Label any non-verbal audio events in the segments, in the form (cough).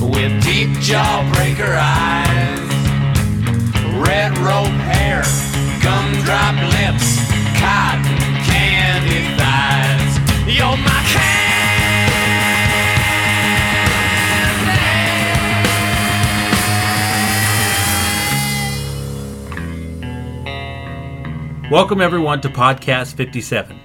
with deep jawbreaker eyes, red rope hair, gumdrop lips, cotton candy thighs. You're my candy. Welcome, everyone, to Podcast 57.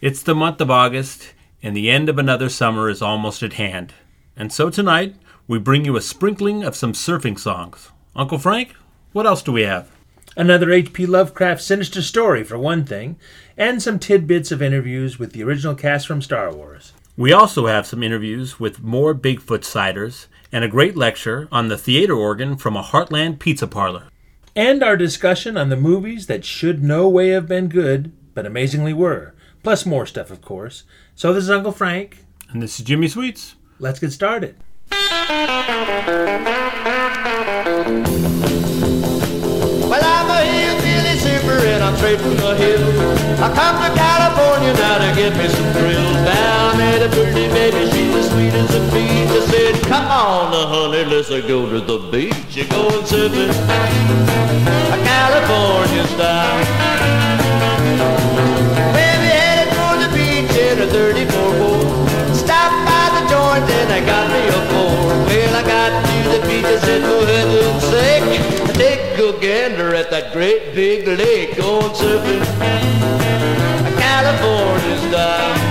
It's the month of August, and the end of another summer is almost at hand. And so tonight, we bring you a sprinkling of some surfing songs. Uncle Frank, what else do we have? Another H.P. Lovecraft sinister story, for one thing, and some tidbits of interviews with the original cast from Star Wars. We also have some interviews with more Bigfoot sighters and a great lecture on the theater organ from a Heartland pizza parlor. And our discussion on the movies that should no way have been good, but amazingly were. Plus more stuff, of course. So this is Uncle Frank. And this is Jimmy Sweets. Let's get started. Well, I'm a hillbilly super and I'm straight from the hills. I come to California now to get me some thrills. Down at a pretty baby, she's as sweet as a peach. I said, come on, honey, let's go to the beach. You're going surfing, a California style. Baby headed for the beach in a 34 boat. Stopped by the joint and I got me I said, for heaven's sake. Take a gander at that great big lake going surfing. A California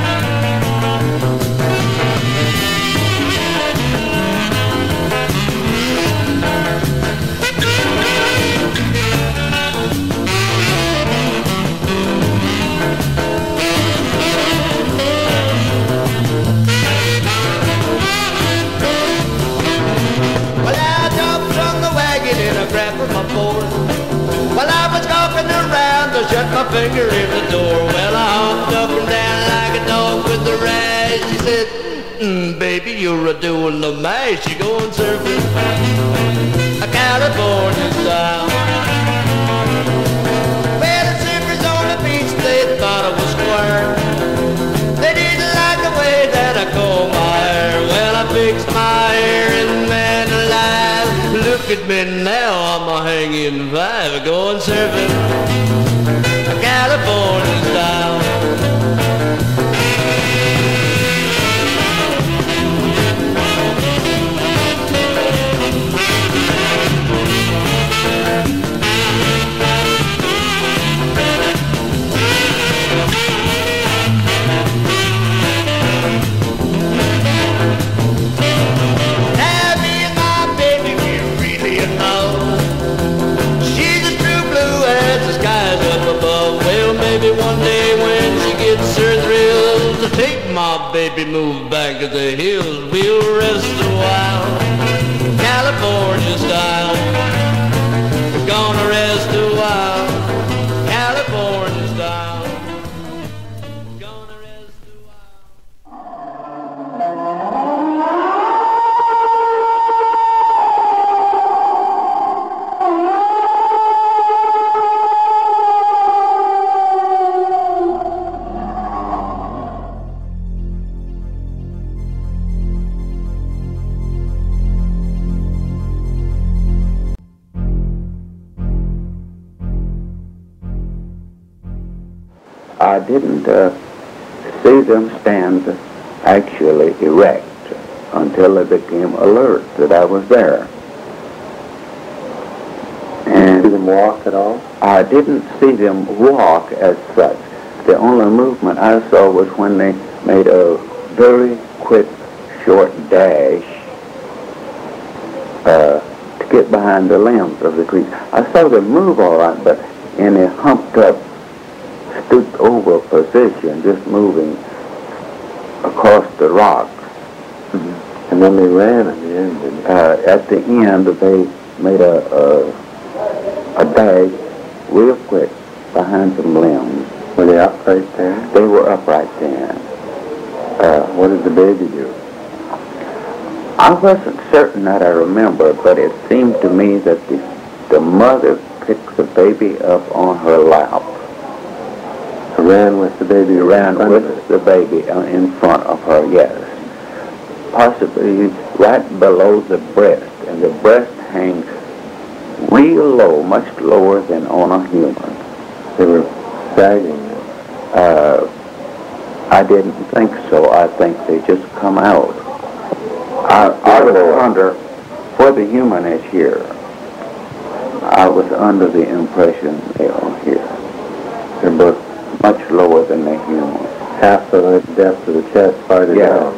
shut my finger in the door. Well, I hopped up and down like a dog with the rash. She said, mm, baby, you're a doing the mash. You're going surfing, a California style. Well, the surfers on the beach, they thought I was square. They didn't like the way that I my hair. Well, I fixed my hair and man. Look at me now, I'm a hanging five, going surfing. California style. One day when she gets her thrills, take my baby move back to the hills. We'll rest a while, California style. We're gonna rest a while, them walk as such. The only movement I saw was when they made a very quick, short dash uh, to get behind the limbs of the creek. I saw them move all right, but in a humped up, stooped over position, just moving across the rocks. And then they ran at the end, didn't they? Uh, at the end, they made a, a, a dash real quick behind some limbs. Were they upright there? They were upright then. Uh, what did the baby do? I wasn't certain that I remember, but it seemed to me that the, the mother picked the baby up on her lap, Ran with the baby ran in front of it. with the baby uh, in front of her, yes. Possibly right below the breast, and the breast hangs real low, much lower than on a human. They were sagging. Uh, I didn't think so. I think they just come out. I, I was under, where the human is here, I was under the impression they are here. They're both much lower than the human. Half the depth of the chest farther Yes. down.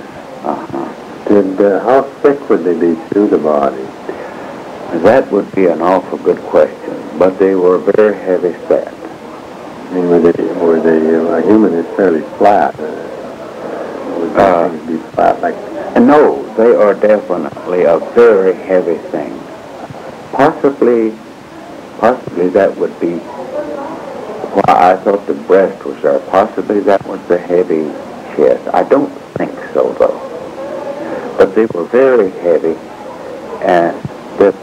Uh-huh. Did, uh, how thick would they be through the body? That would be an awful good question, but they were very heavy set. I mean, were they, uh, a human is fairly flat. Uh, would Uh, be flat like, And no, they are definitely a very heavy thing. Possibly, possibly that would be why I thought the breast was there. Possibly that was the heavy chest. I don't think so though. But they were very heavy, and the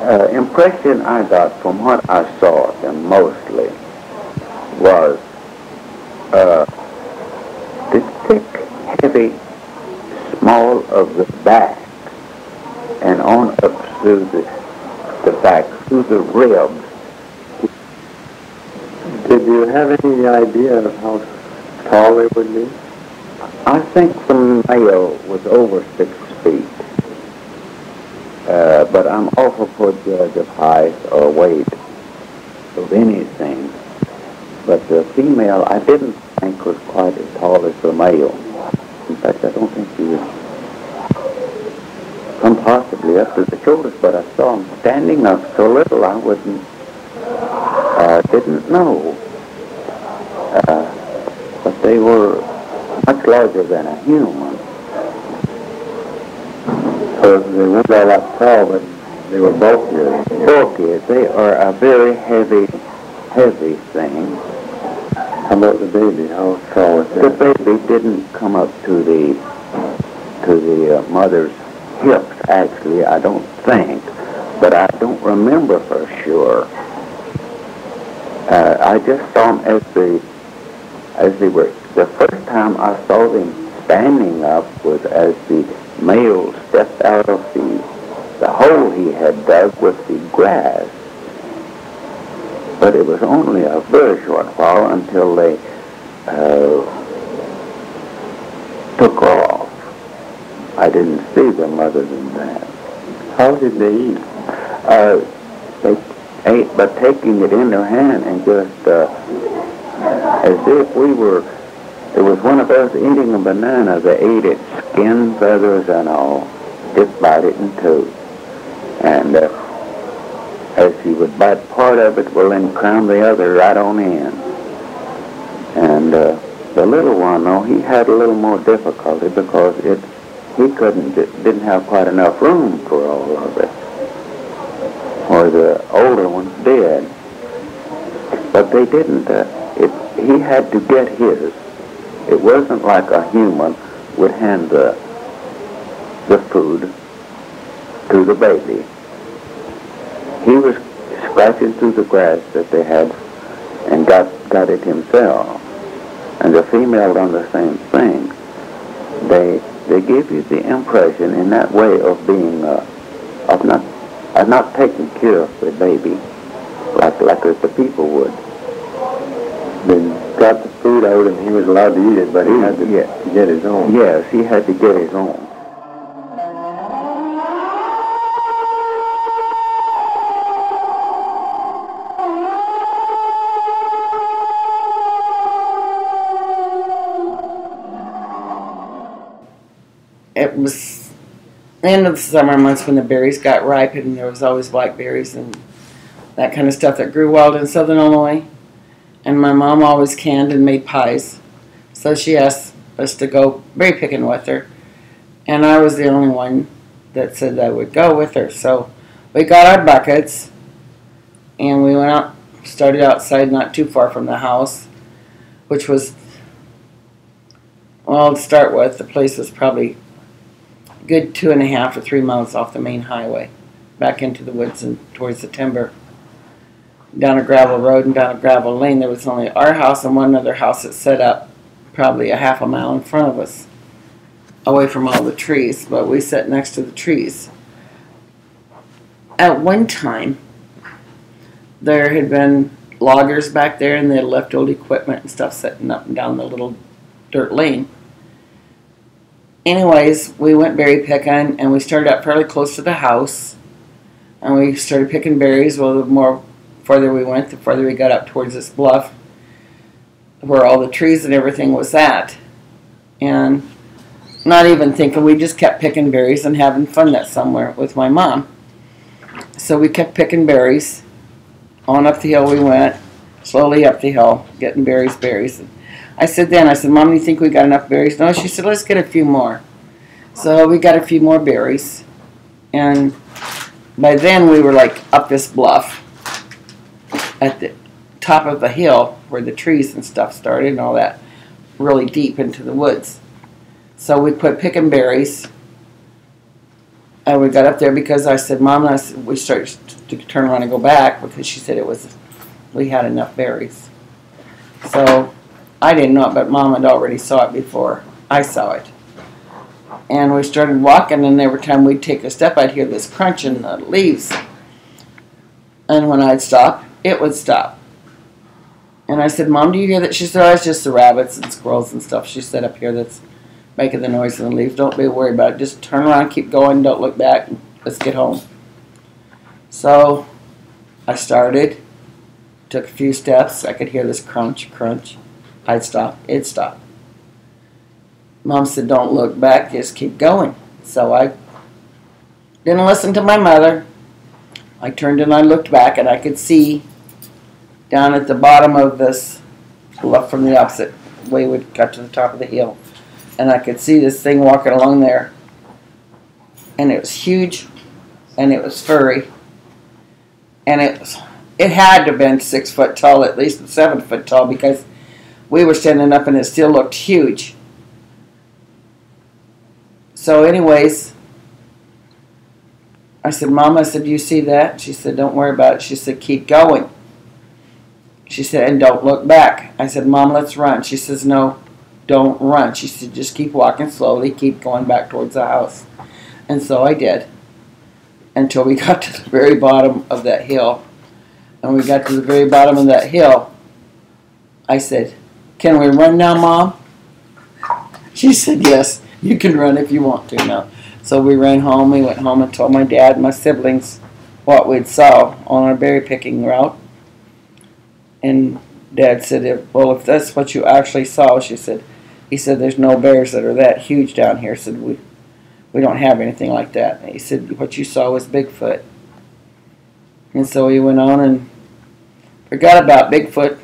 uh, impression I got from what I saw them mostly was uh, the thick, heavy, small of the back, and on up through the the back, through the ribs. did you have any idea of how tall they would be? I think the male was over six but I'm awful poor judge of height or weight of anything. But the female, I didn't think was quite as tall as the male. In fact, I don't think she was come possibly up to the shoulders, but I saw him standing up so little I wouldn't, uh, didn't know. Uh, but they were much larger than a human. They weren't all that tall, but they were bulkier. Bulky, they are a very heavy, heavy thing. How about the baby? How tall was The baby didn't come up to the to the uh, mother's hips. Actually, I don't think, but I don't remember for sure. Uh, I just saw them as they as they were. The first time I saw them standing up was as the male stepped out of the the hole he had dug with the grass. But it was only a very short while until they uh, took off. I didn't see them other than that. How did they eat? Uh, they ate by taking it in their hand and just uh, as if we were, it was one of us eating a banana. They ate its skin, feathers, and all. Just bite it in two. And uh, as he would bite part of it, well then cram the other right on in. And uh, the little one, though, he had a little more difficulty because it he couldn't didn't have quite enough room for all of it. Or the older ones did. But they didn't. Uh, it, he had to get his. It wasn't like a human would hand the the food to the baby. He was scratching through the grass that they had and got got it himself. And the female done the same thing. They they give you the impression in that way of being uh, of not of not taking care of the baby like like the people would they got the food out and he was allowed to eat it, but he had to, get his own. Yes, he had to get his own. It was end of the summer months when the berries got ripe and there was always blackberries and that kind of stuff that grew wild in southern Illinois. And my mom always canned and made pies. So she asked us to go berry picking with her. And I was the only one that said I would go with her. So we got our buckets and we went out, started outside not too far from the house, which was, well, to start with, the place was probably good two and a half or three miles off the main highway, back into the woods and towards the timber. Down a gravel road and down a gravel lane, there was only our house and one other house that set up probably a half a mile in front of us, away from all the trees, but we sat next to the trees. At one time, there had been loggers back there and they had left old equipment and stuff sitting up and down the little dirt lane. Anyways, we went berry picking and we started up fairly close to the house and we started picking berries. Well, the more further we went, the further we got up towards this bluff where all the trees and everything was at. And not even thinking, we just kept picking berries and having fun that somewhere with my mom. So we kept picking berries. On up the hill we went, slowly up the hill, getting berries, berries. I said then, I said, Mom, you think we got enough berries? No, she said, let's get a few more. So we got a few more berries. And by then we were like up this bluff at the top of the hill where the trees and stuff started and all that, really deep into the woods. So we quit picking berries. And we got up there because I said, Mom, and I said, we started to turn around and go back because she said it was, we had enough berries. So I didn't know it, but Mom had already saw it before I saw it. And we started walking, and every time we'd take a step, I'd hear this crunch in the leaves. And when I'd stop, it would stop. And I said, Mom, do you hear that? She said, oh, it's just the rabbits and squirrels and stuff. She said up here that's making the noise in the leaves. Don't be worried about it. Just turn around, keep going, don't look back. Let's get home. So I started, took a few steps. I could hear this crunch, crunch. I'd stop, it'd stop. Mom said, Don't look back, just keep going. So I didn't listen to my mother. I turned and I looked back, and I could see down at the bottom of this bluff from the opposite way we got to the top of the hill. And I could see this thing walking along there. And it was huge, and it was furry. And it was, it had to have been six foot tall, at least seven foot tall, because we were standing up and it still looked huge. So, anyways, I said, Mom, I said, Do you see that? She said, Don't worry about it. She said, Keep going. She said, And don't look back. I said, Mom, let's run. She says, No, don't run. She said, Just keep walking slowly, keep going back towards the house. And so I did until we (laughs) got to the very bottom of that hill. And we got to the very bottom of that hill. I said, Can we run now, Mom? She said, Yes, you can run if you want to now. So we ran home. We went home and told my dad and my siblings what we'd saw on our berry picking route. And Dad said, "Well, if that's what you actually saw," she said, "He said there's no bears that are that huge down here." Said we, we don't have anything like that. And he said what you saw was Bigfoot. And so he went on and forgot about Bigfoot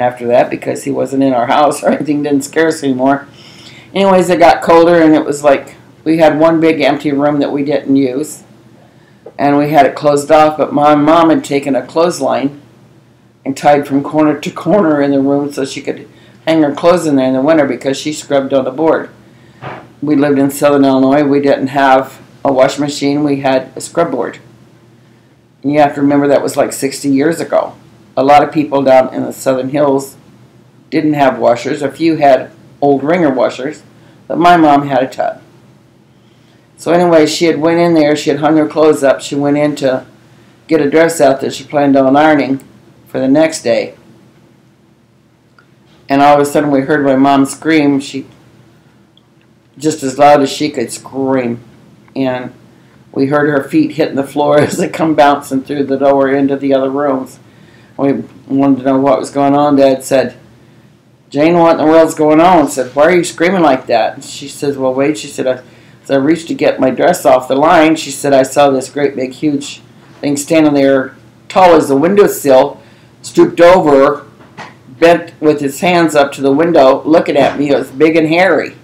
after that because he wasn't in our house (laughs) or anything didn't scare us anymore. Anyways, it got colder and it was like we had one big empty room that we didn't use. And we had it closed off, but my mom had taken a clothesline and tied from corner to corner in the room so she could hang her clothes in there in the winter because she scrubbed on the board. We lived in southern Illinois. We didn't have a washing machine. We had a scrub board. And you have to remember that was like 60 years ago. A lot of people down in the southern hills didn't have washers. A few had old ringer washers, but my mom had a tub. So anyway, she had went in there. She had hung her clothes up. She went in to get a dress out that she planned on ironing for the next day. And all of a sudden, we heard my mom scream. She just as loud as she could scream, and we heard her feet hitting the floor (laughs) as they come bouncing through the door into the other rooms. We wanted to know what was going on. Dad said, "Jane, what in the world's going on?" I said, "Why are you screaming like that?" And she says, "Well, wait." She said, "I I reached to get my dress off the line. She said I saw this great big huge thing standing there, tall as the windowsill, stooped over, bent with his hands up to the window, looking at me. It was big and hairy.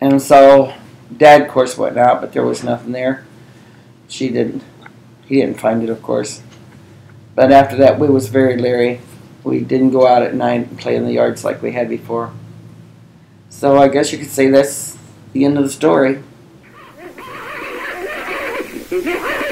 And so Dad, of course, went out, but there was nothing there. She didn't. He didn't find it, of course. But after that, we was very leery. We didn't go out at night and play in the yards like we had before. So I guess you could say that's the end of the story. (laughs)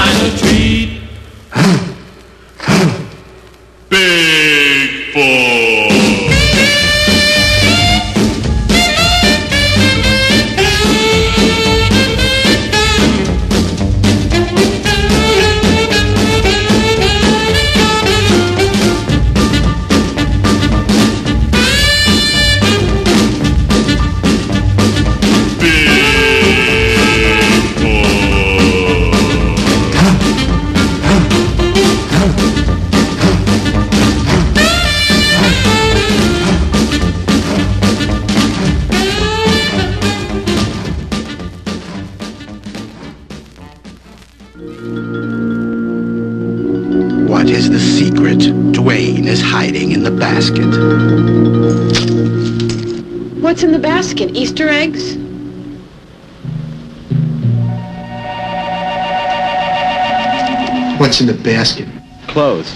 by the tree. Basket? What's in the basket? Easter eggs? What's in the basket? Clothes.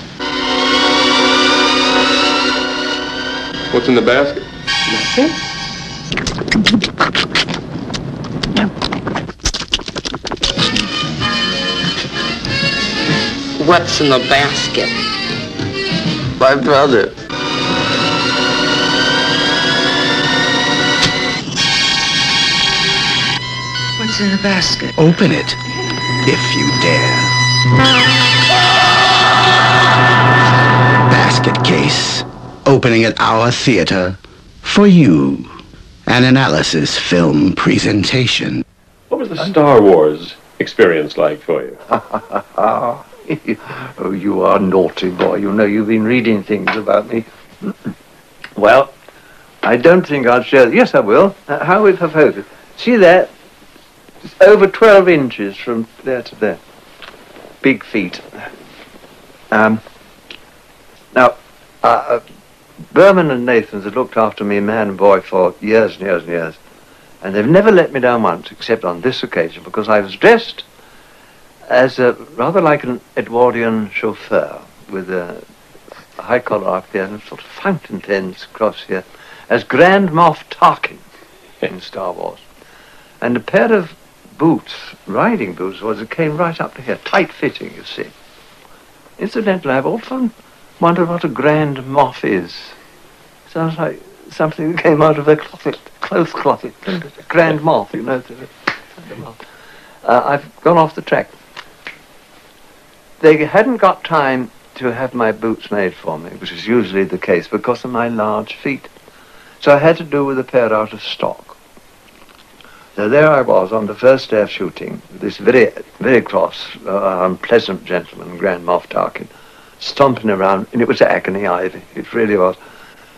What's in the basket? Nothing. What's in the basket? My brother. What's in the basket? Open it, if you dare. Basket case, opening at our theater for you. An analysis film presentation. What was the Star Wars experience like for you? (laughs) oh, you are naughty boy. You know you've been reading things about me. well, I don't think I'll share. Yes, I will. Uh, how we propose See that? Over 12 inches from there to there. Big feet. Um, now, uh, uh, Berman and Nathan's have looked after me, man and boy, for years and years and years. And they've never let me down once, except on this occasion, because I was dressed as a, rather like an Edwardian chauffeur with a high collar up here and sort of fountain pens across here, as Grand Moff Tarkin in Star Wars. And a pair of boots, riding boots, was it came right up to here, tight fitting, you see. Incidentally, I've often wondered what a Grand Moff is. Sounds like something that came out of a closet, clothes closet, grand moth, you know. moth. Uh, I've gone off the track. They hadn't got time to have my boots made for me, which is usually the case because of my large feet. So I had to do with a pair out of stock. So there I was on the first day of shooting, this very, very cross, uh, unpleasant gentleman, Grand Moff Tarkin, stomping around, and it was agony ivy. It really was.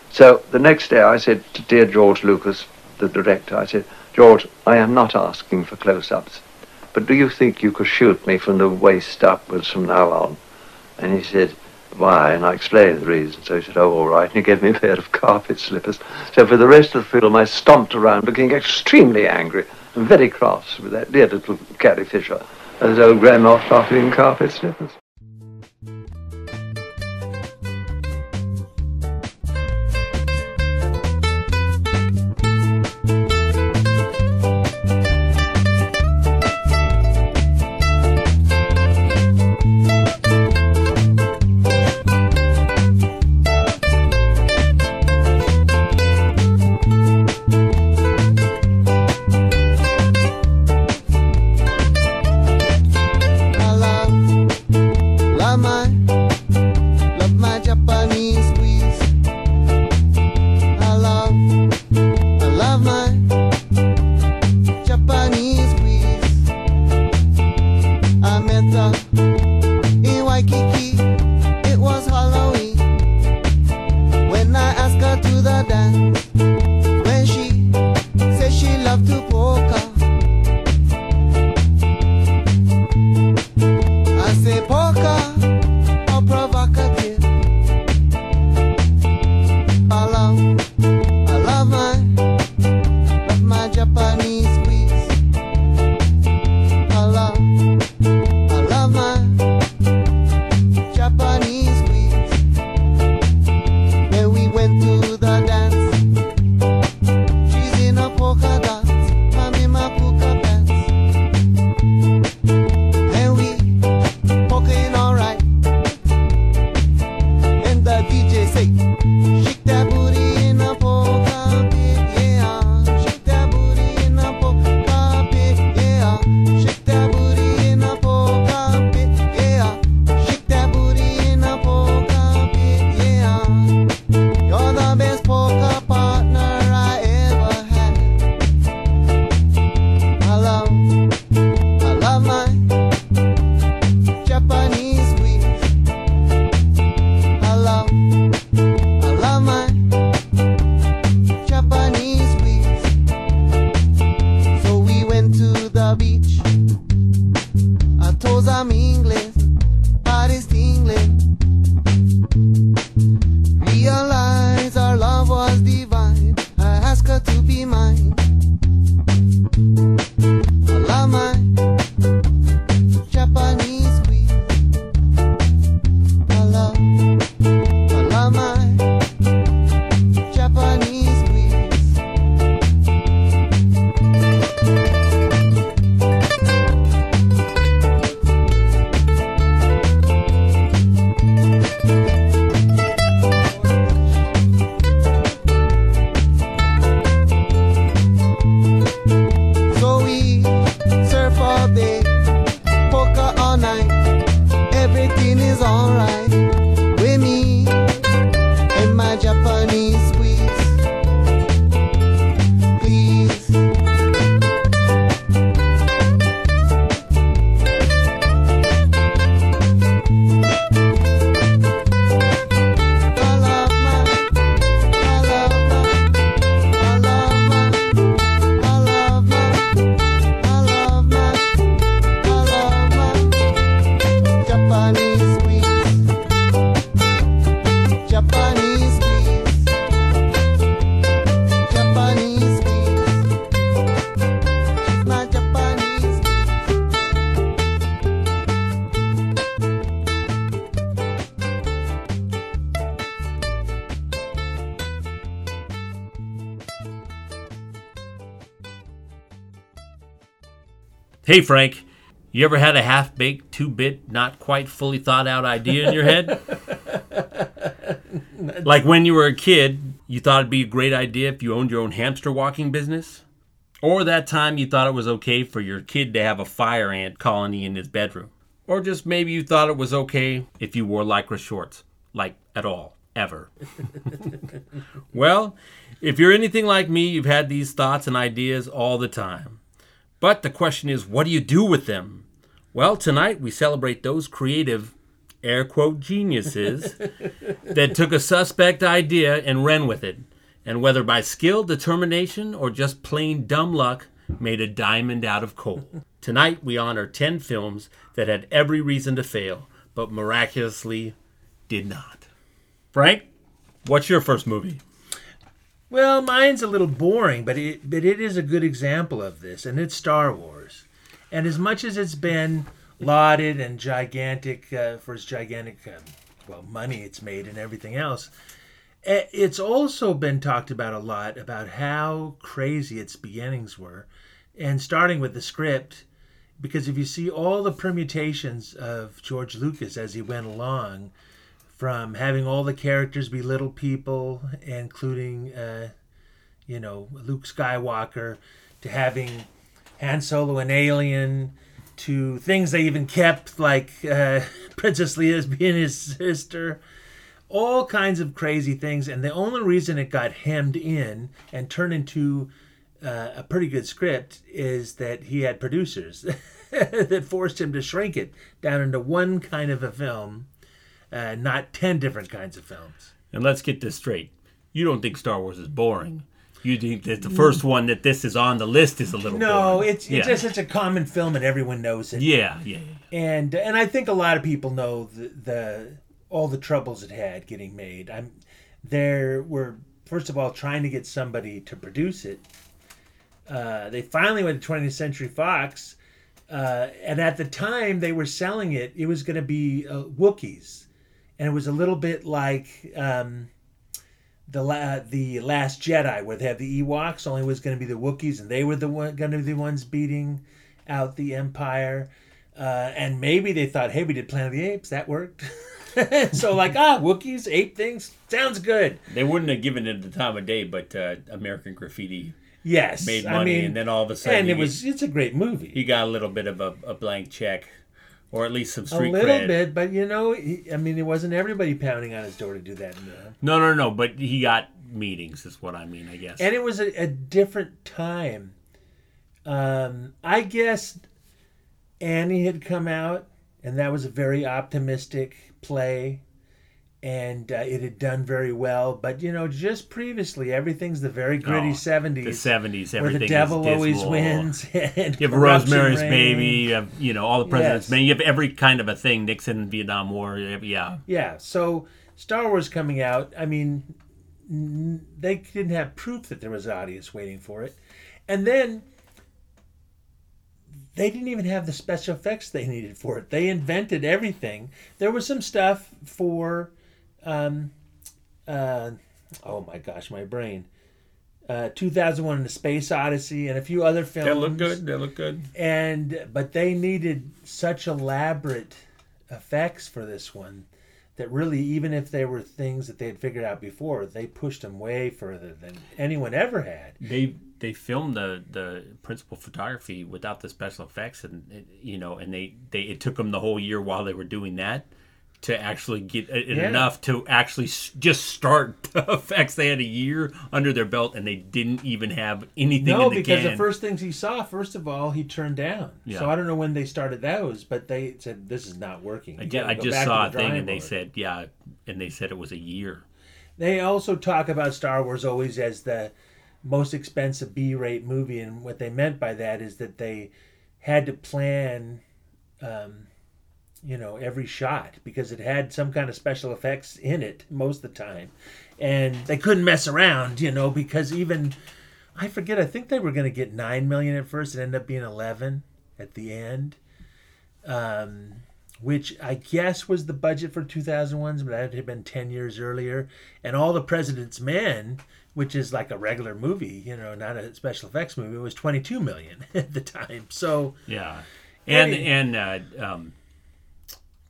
So the next day I said to dear George Lucas, the director, I said, George, I am not asking for close-ups, but do you think you could shoot me from the waist upwards from now on? And he said, why? And I explained the reason. So he said, oh, all right. And he gave me a pair of carpet slippers. So for the rest of the film, I stomped around looking extremely angry and very cross with that dear little Carrie Fisher and his old grandma started in carpet slippers. Hey, Frank, you ever had a half baked, two bit, not quite fully thought out idea in your head? (laughs) like when you were a kid, you thought it'd be a great idea if you owned your own hamster walking business? Or that time you thought it was okay for your kid to have a fire ant colony in his bedroom? Or just maybe you thought it was okay if you wore lycra shorts. Like, at all. Ever. (laughs) well, if you're anything like me, you've had these thoughts and ideas all the time. But the question is, what do you do with them? Well, tonight we celebrate those creative, air quote, geniuses (laughs) that took a suspect idea and ran with it. And whether by skill, determination, or just plain dumb luck, made a diamond out of coal. Tonight we honor 10 films that had every reason to fail, but miraculously did not. Frank, what's your first movie? Well, mine's a little boring, but it but it is a good example of this, and it's Star Wars. And as much as it's been lauded and gigantic uh, for its gigantic, um, well, money it's made and everything else, eh, it's also been talked about a lot about how crazy its beginnings were, and starting with the script, because if you see all the permutations of George Lucas as he went along, from having all the characters be little people, including, uh, you know, Luke Skywalker, to having Han Solo an alien, to things they even kept, like uh, (laughs) Princess Leia being his sister. All kinds of crazy things. And the only reason it got hemmed in and turned into uh, a pretty good script is that he had producers (laughs) that forced him to shrink it down into one kind of a film uh, not 10 different kinds of films. And let's get this straight. You don't think Star Wars is boring. You think that the first one that this is on the list is a little No, boring. it's, it's Yeah. just such a common film and everyone knows it. Yeah, yeah, And and I think a lot of people know the, the all the troubles it had getting made. I'm there were first of all trying to get somebody to produce it. Uh, they finally went to 20th Century Fox, uh, and at the time they were selling it, it was going to be uh, Wookiees, and it was a little bit like um, the la- the Last Jedi, where they have the Ewoks. Only it was going to be the Wookiees, and they were the one going to be the ones beating out the Empire. Uh, and maybe they thought, hey, we did Planet of the Apes, that worked. (laughs) so like, ah, Wookiees, ape things, sounds good. They wouldn't have given it the time of day, but uh, American Graffiti Yes, made I money, mean, and then all of a sudden, and it was it's a great movie. he got a little bit of a, a blank check, or at least some street A little cred. bit, but you know, he, I mean, it wasn't everybody pounding on his door to do that. No. No, no, no. But he got meetings, is what I mean. I guess. And it was a, a different time. Um, I guess Annie had come out, and that was a very optimistic play, and uh, it had done very well. But you know, just previously, everything's the very gritty Oh, seventies. the 70s, where the devil always wins. (laughs) And You have Rosemary's. Baby, you have, you know, all the president's Yes. men. You have every kind of a thing. Nixon, Vietnam War, yeah. Yeah, so Star Wars coming out, I mean, n- they didn't have proof that there was an audience waiting for it. And then they didn't even have the special effects they needed for it. They invented everything. There was some stuff for, um, uh, oh my gosh, my brain. Uh, 2001 and the Space Odyssey and a few other films. They look good. They look good. And but they needed such elaborate effects for this one that really, even if they were things that they had figured out before, they pushed them way further than anyone ever had. They they filmed the the principal photography without the special effects, and you know, and they they it took them the whole year while they were doing that to actually get Yeah. enough to actually just start (laughs) the effects. They had a year under their belt, and they didn't even have anything No, in the because can. the first things he saw, first of all, he turned down. Yeah. So I don't know when they started those, but they said this is not working. I, ju- I just saw a thing, drawing and they said, yeah, and they said it was a year. They also talk about Star Wars always as the most expensive B-rate movie, and what they meant by that is that they had to plan, um, you know, every shot because it had some kind of special effects in it most of the time, and they couldn't mess around, you know, because even I forget, I think they were going to get nine million at first, it ended up being eleven at the end. Um, which I guess was the budget for 2001's, but that had been 10 years earlier. And All the President's Men, which is like a regular movie, you know, not a special effects movie, was 22 million (laughs) at the time. So, Yeah, and and uh, um,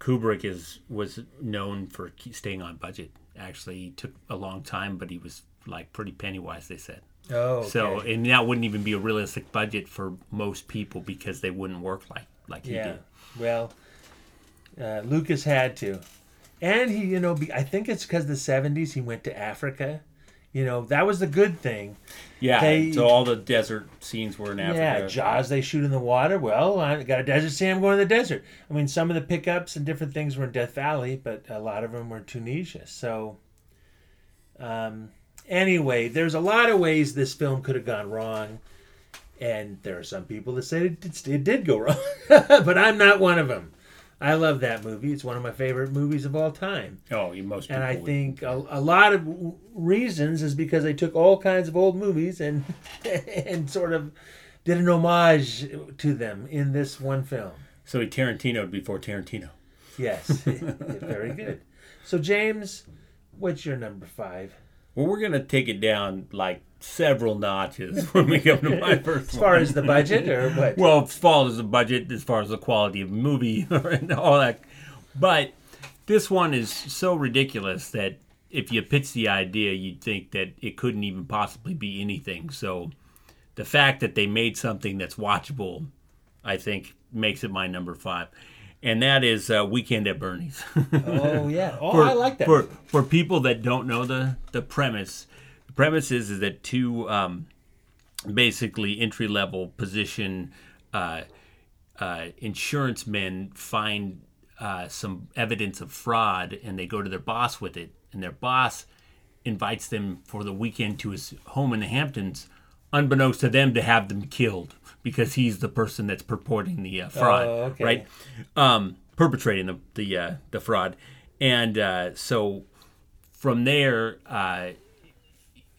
Kubrick is was known for staying on budget. Actually, he took a long time, but he was like pretty penny wise. They said. Oh, Okay. So and that wouldn't even be a realistic budget for most people because they wouldn't work like like he yeah. did. Well, uh, Lucas had to, and he, you know, be, I think it's because the '70s he went to Africa. You know, that was the good thing. Yeah. They- so all the desert scenes were in Africa. Yeah, Jaws they shoot in the water. Well, I got a desert scene. I'm going to the desert. I mean, some of the pickups and different things were in Death Valley, but a lot of them were in Tunisia. So, um, anyway, there's a lot of ways this film could have gone wrong, and there are some people that say it, it did go wrong, (laughs) but I'm not one of them. I love that movie. It's one of my favorite movies of all time. Oh, you most And I would. think a, a lot of reasons is because they took all kinds of old movies and (laughs) and sort of did an homage to them in this one film. So he Tarantinoed before Tarantino. Yes, (laughs) very good. So James, what's your number five? Well, we're gonna take it down like several notches (laughs) when we come to my first. As far one. as the budget, or (laughs) what? Well, as far as the budget, as far as the quality of the movie (laughs) and all that, but this one is so ridiculous that if you pitch the idea, you'd think that it couldn't even possibly be anything. So, the fact that they made something that's watchable, I think, makes it my number five. And that is uh, Weekend at Bernie's. Oh yeah. Oh, for, I like that. For for people that don't know the the premise, premise is, is that two um, basically entry level position uh, uh, insurance men find uh, some evidence of fraud and they go to their boss with it, and their boss invites them for the weekend to his home in the Hamptons, unbeknownst to them to have them killed because he's the person that's purporting the uh, fraud, Oh, okay. right? Um, perpetrating the the uh, the fraud, and uh, so from there, uh,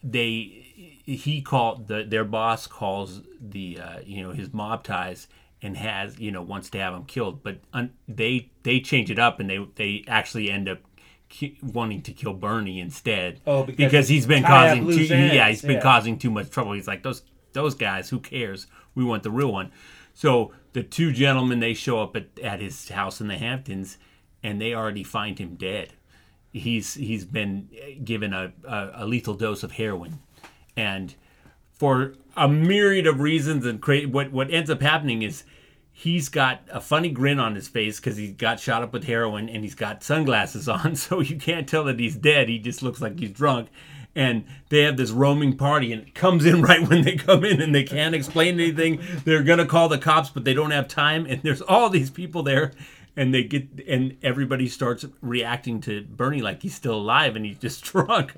they he called the their boss calls the uh, you know his mob ties and has you know wants to have him killed, but un, they they change it up and they they actually end up ki- wanting to kill Bernie instead. Oh, because because he's been causing too, yeah he's been yeah. causing too much trouble. He's like those those guys. Who cares? We want the real one. So the two gentlemen they show up at, at his house in the Hamptons, and they already find him dead. He's he's been eh, given a, a, a lethal dose of heroin, and for a myriad of reasons and cra- what what ends up happening is he's got a funny grin on his face because he got shot up with heroin and he's got sunglasses (laughs) on so you can't tell that he's dead. He just looks like he's drunk. And they have this roaming party and it comes in (laughs) right when they come in and they can't explain anything. They're gonna call the cops but they don't have time. And there's all these people there and they get and everybody starts reacting to Bernie like he's still alive and he's just (laughs) drunk.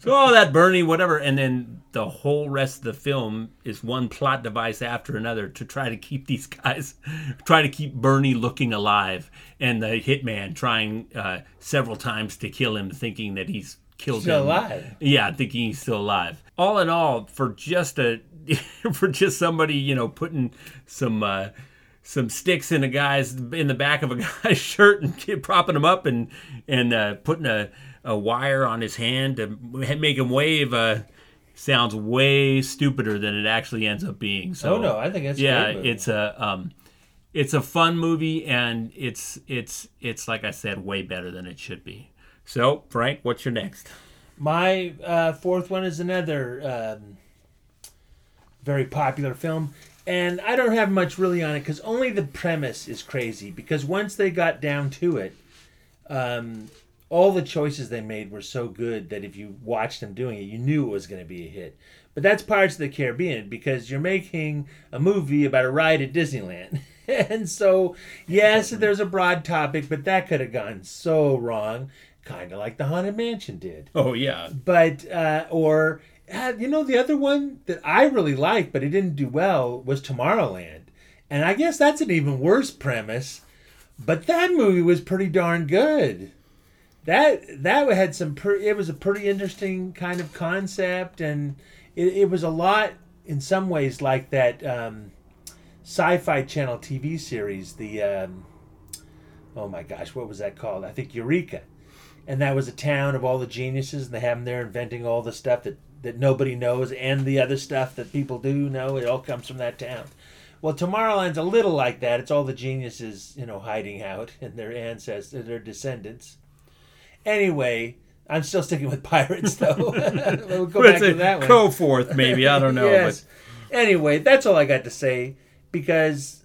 So oh that Bernie whatever and then the whole rest of the film is one plot device after another to try to keep these guys (laughs) try to keep Bernie looking alive and the hitman trying uh, several times to kill him thinking that he's killed Still him. alive. Yeah, thinking he's still alive. All in all, for just a (laughs) for just somebody, you know, putting some uh, some sticks in a guy's in the back of a (laughs) guy's shirt and keep propping him up and and uh, putting a, a wire on his hand to make him wave. Uh, sounds way stupider than it actually ends up being. So Oh, no, I think it's yeah, it's a um, it's a fun movie and it's it's it's like I said, way better than it should be. So Frank, what's your next? My uh, fourth one is another um, very popular film, and I don't have much really on it because only the premise is crazy. Because once they got down to it, um, all the choices they made were so good that if you watched them doing it, you knew it was going to be a hit. But that's Pirates of the Caribbean because you're making a movie about a ride at Disneyland. (laughs) and so, yes, there's a broad topic, but that could have gone so wrong, kind of like the Haunted Mansion did. Oh yeah. But uh, or you know the other one that I really liked, but it didn't do well was Tomorrowland, and I guess that's an even worse premise. But that movie was pretty darn good. That that had some. Per, it was a pretty interesting kind of concept, and it, it was a lot in some ways like that um, Sci-Fi Channel TV series. The um, oh my gosh, what was that called? I think Eureka and that was a town of all the geniuses and they have them there inventing all the stuff that, that nobody knows and the other stuff that people do know it all comes from that town well tomorrowland's a little like that it's all the geniuses you know hiding out (laughs) and their ancestors their descendants anyway I'm still sticking with pirates, though. (laughs) we'll go back to that one. Go forth, maybe. I don't know. yes. Anyway, that's all I got to say because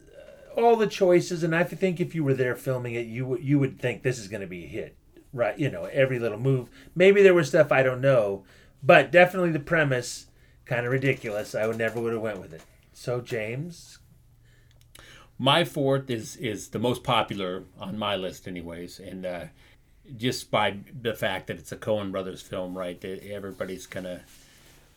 all the choices, and I think if you were there filming it, you you would think this is going to be a hit, right? You know, every little move. Maybe there was stuff I don't know, but definitely the premise kind of ridiculous. I would never would have went with it. So James, my fourth is is the most popular on my list, anyways, and uh, just by the fact that it's a Coen Brothers film, right? Everybody's gonna,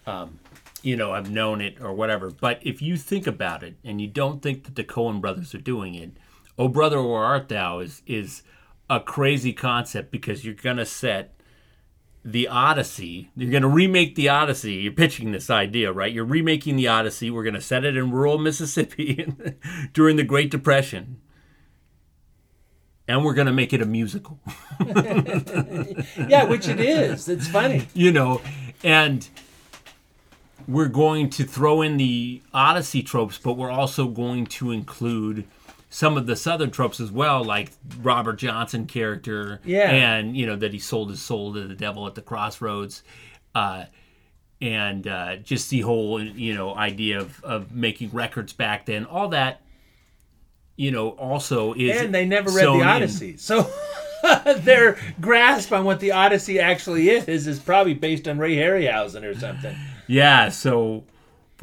um, you know, I've known it or whatever. But if you think about it, and you don't think that the Coen Brothers are doing it, "Oh Brother, Where Art Thou" is is a crazy concept because you're gonna set the Odyssey. You're going to remake the Odyssey. You're pitching this idea, right? You're remaking the Odyssey. We're going to set it in rural (laughs) Mississippi during the Great Depression. And we're going to make it a musical. (laughs) yeah, which it is. It's funny. You know, and we're going to throw in the Odyssey tropes, but we're also going to include some of the southern tropes as well, like Robert Johnson character, Yeah. and you know that he sold his soul to the devil at the crossroads, uh, and uh, just the whole you know idea of of making records back then, all that, you know, also is and they never read the in. Odyssey, so (laughs) their grasp on what the Odyssey actually is is probably based on Ray Harryhausen or something. Yeah, so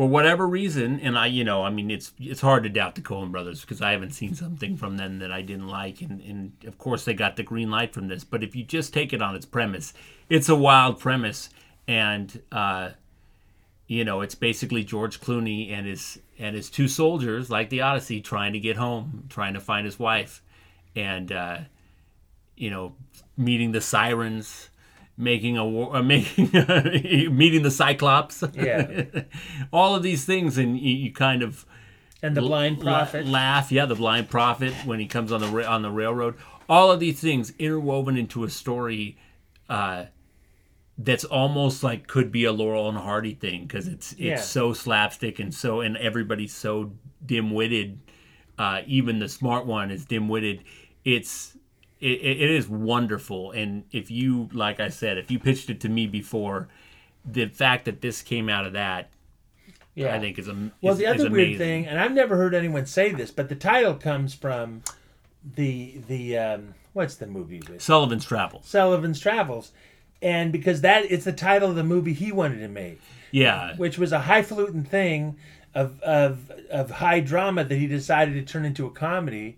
for whatever reason, and I, you know, I mean, it's it's hard to doubt the Coen Brothers because I haven't seen something from them that I didn't like, and and of course they got the green light from this. But if you just take it on its premise, it's a wild premise, and uh, you know, it's basically George Clooney and his and his two soldiers, like the Odyssey, trying to get home, trying to find his wife, and uh, you know, meeting the sirens, making a war, (laughs) uh, making (laughs) meeting the Cyclops, Yeah. (laughs) all of these things, and you, you kind of And the blind la- prophet. laugh, yeah, the blind prophet when he comes on the ra- on the railroad. All of these things interwoven into a story uh, that's almost like could be a Laurel and Hardy thing because it's it's Yeah. so slapstick and so and everybody's so dim witted. Uh, even the smart one is dim witted. It's it, it is wonderful, and if you like I said, if you pitched it to me before, the fact that this came out of that, Yeah. I think is a Well, is- the other weird thing, and I've never heard anyone say this, but the title comes from the the um, what's the movie with Sullivan's Travels. Sullivan's Travels, and because that it's the title of the movie he wanted to make, Yeah. which was a highfalutin thing of of of high drama that he decided to turn into a comedy.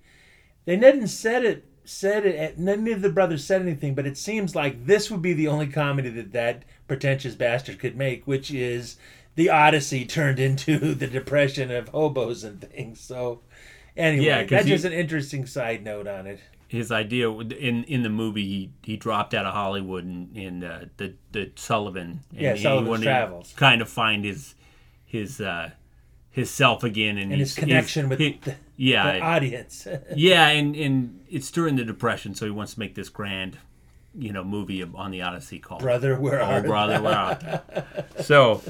They didn't said it said it. None of the brothers said anything, but it seems like this would be the only comedy that that pretentious bastard could make, which is the Odyssey turned into (laughs) the depression of hobos and things. So, anyway, Yeah, that's he- just an interesting side note on it. his idea in in the movie he, he dropped out of Hollywood and in uh, the the Sullivan and Yeah, he Sullivan's wanted to Travels. kind of find his his uh his self again and, And his he's- connection with he- the- yeah the audience. (laughs) yeah and and it's during the depression so he wants to make this grand you know movie on the Odyssey called Brother, Where oh Art brother Thou? where art thou? (laughs) so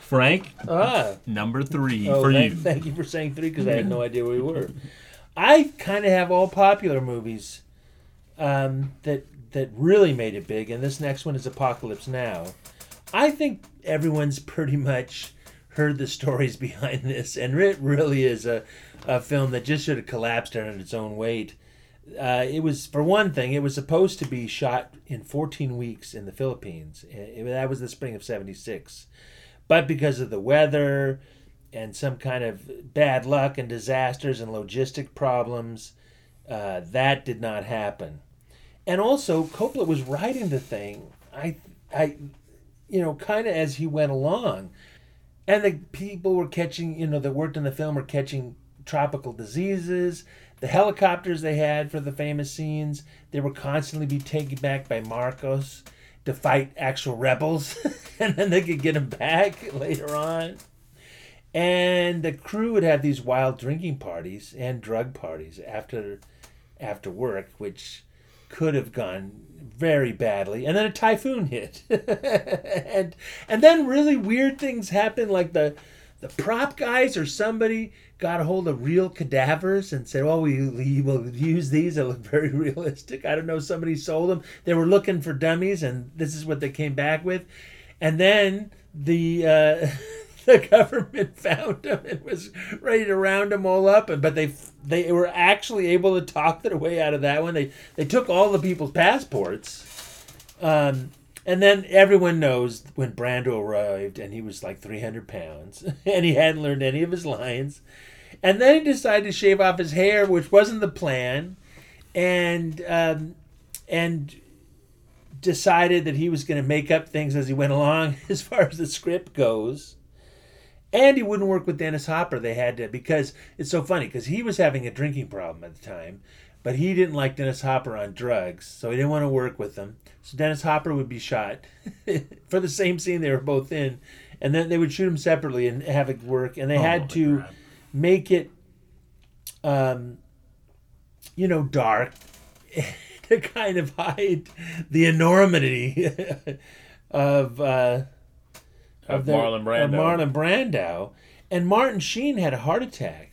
Frank Ah. number three Oh, for thank, you Thank you for saying three because I had no (laughs) idea where we were. I kind of have all popular movies um, that that really made it big, and this next one is Apocalypse Now. I think everyone's pretty much heard the stories behind this, and it really is a, a film that just should have collapsed under its own weight. Uh, it was, for one thing, it was supposed to be shot in 14 weeks in the Philippines. It- that was the spring of 76. But because of the weather and some kind of bad luck and disasters and logistic problems, uh, that did not happen. And also, Coppola was writing the thing, I, I, you know, kind of as he went along. And the people were catching, you know, that worked in the film were catching tropical diseases. The helicopters they had for the famous scenes, they were constantly be taken back by Marcos to fight actual rebels, (laughs) and then they could get them back later on. And the crew would have these wild drinking parties and drug parties after after work, which could have gone very badly. And then a typhoon hit, (laughs) and and then really weird things happened, like the the prop guys or somebody got a hold of real cadavers and said, "Well, we, we will use these. They look very (laughs) realistic." I don't know. Somebody sold them. They were looking for dummies, and this is what they came back with. And then the uh, (laughs) the government (laughs) found them and was ready to round them all up. And but they they were actually able to talk their way out of that one. They they took all the people's passports. Um, and then everyone knows when Brando arrived and he was like 300 pounds and he hadn't learned any of his lines. And then he decided to shave off his hair, which wasn't the plan. And, um, and decided that he was going to make up things as he went along (laughs) as far as the script goes. And he wouldn't work with Dennis Hopper. They had to, because it's so funny, because he was having a drinking problem at the time, but he didn't like Dennis Hopper on drugs, so he didn't want to work with him. So Dennis Hopper would be shot (laughs) for the same scene they were both in, and then they would shoot him separately and have it work. And they Oh, had to make it, um, you know, dark (laughs) to kind of hide the enormity (laughs) of uh, Of the- Marlon Brando. Of Marlon Brando, and Martin Sheen had a heart attack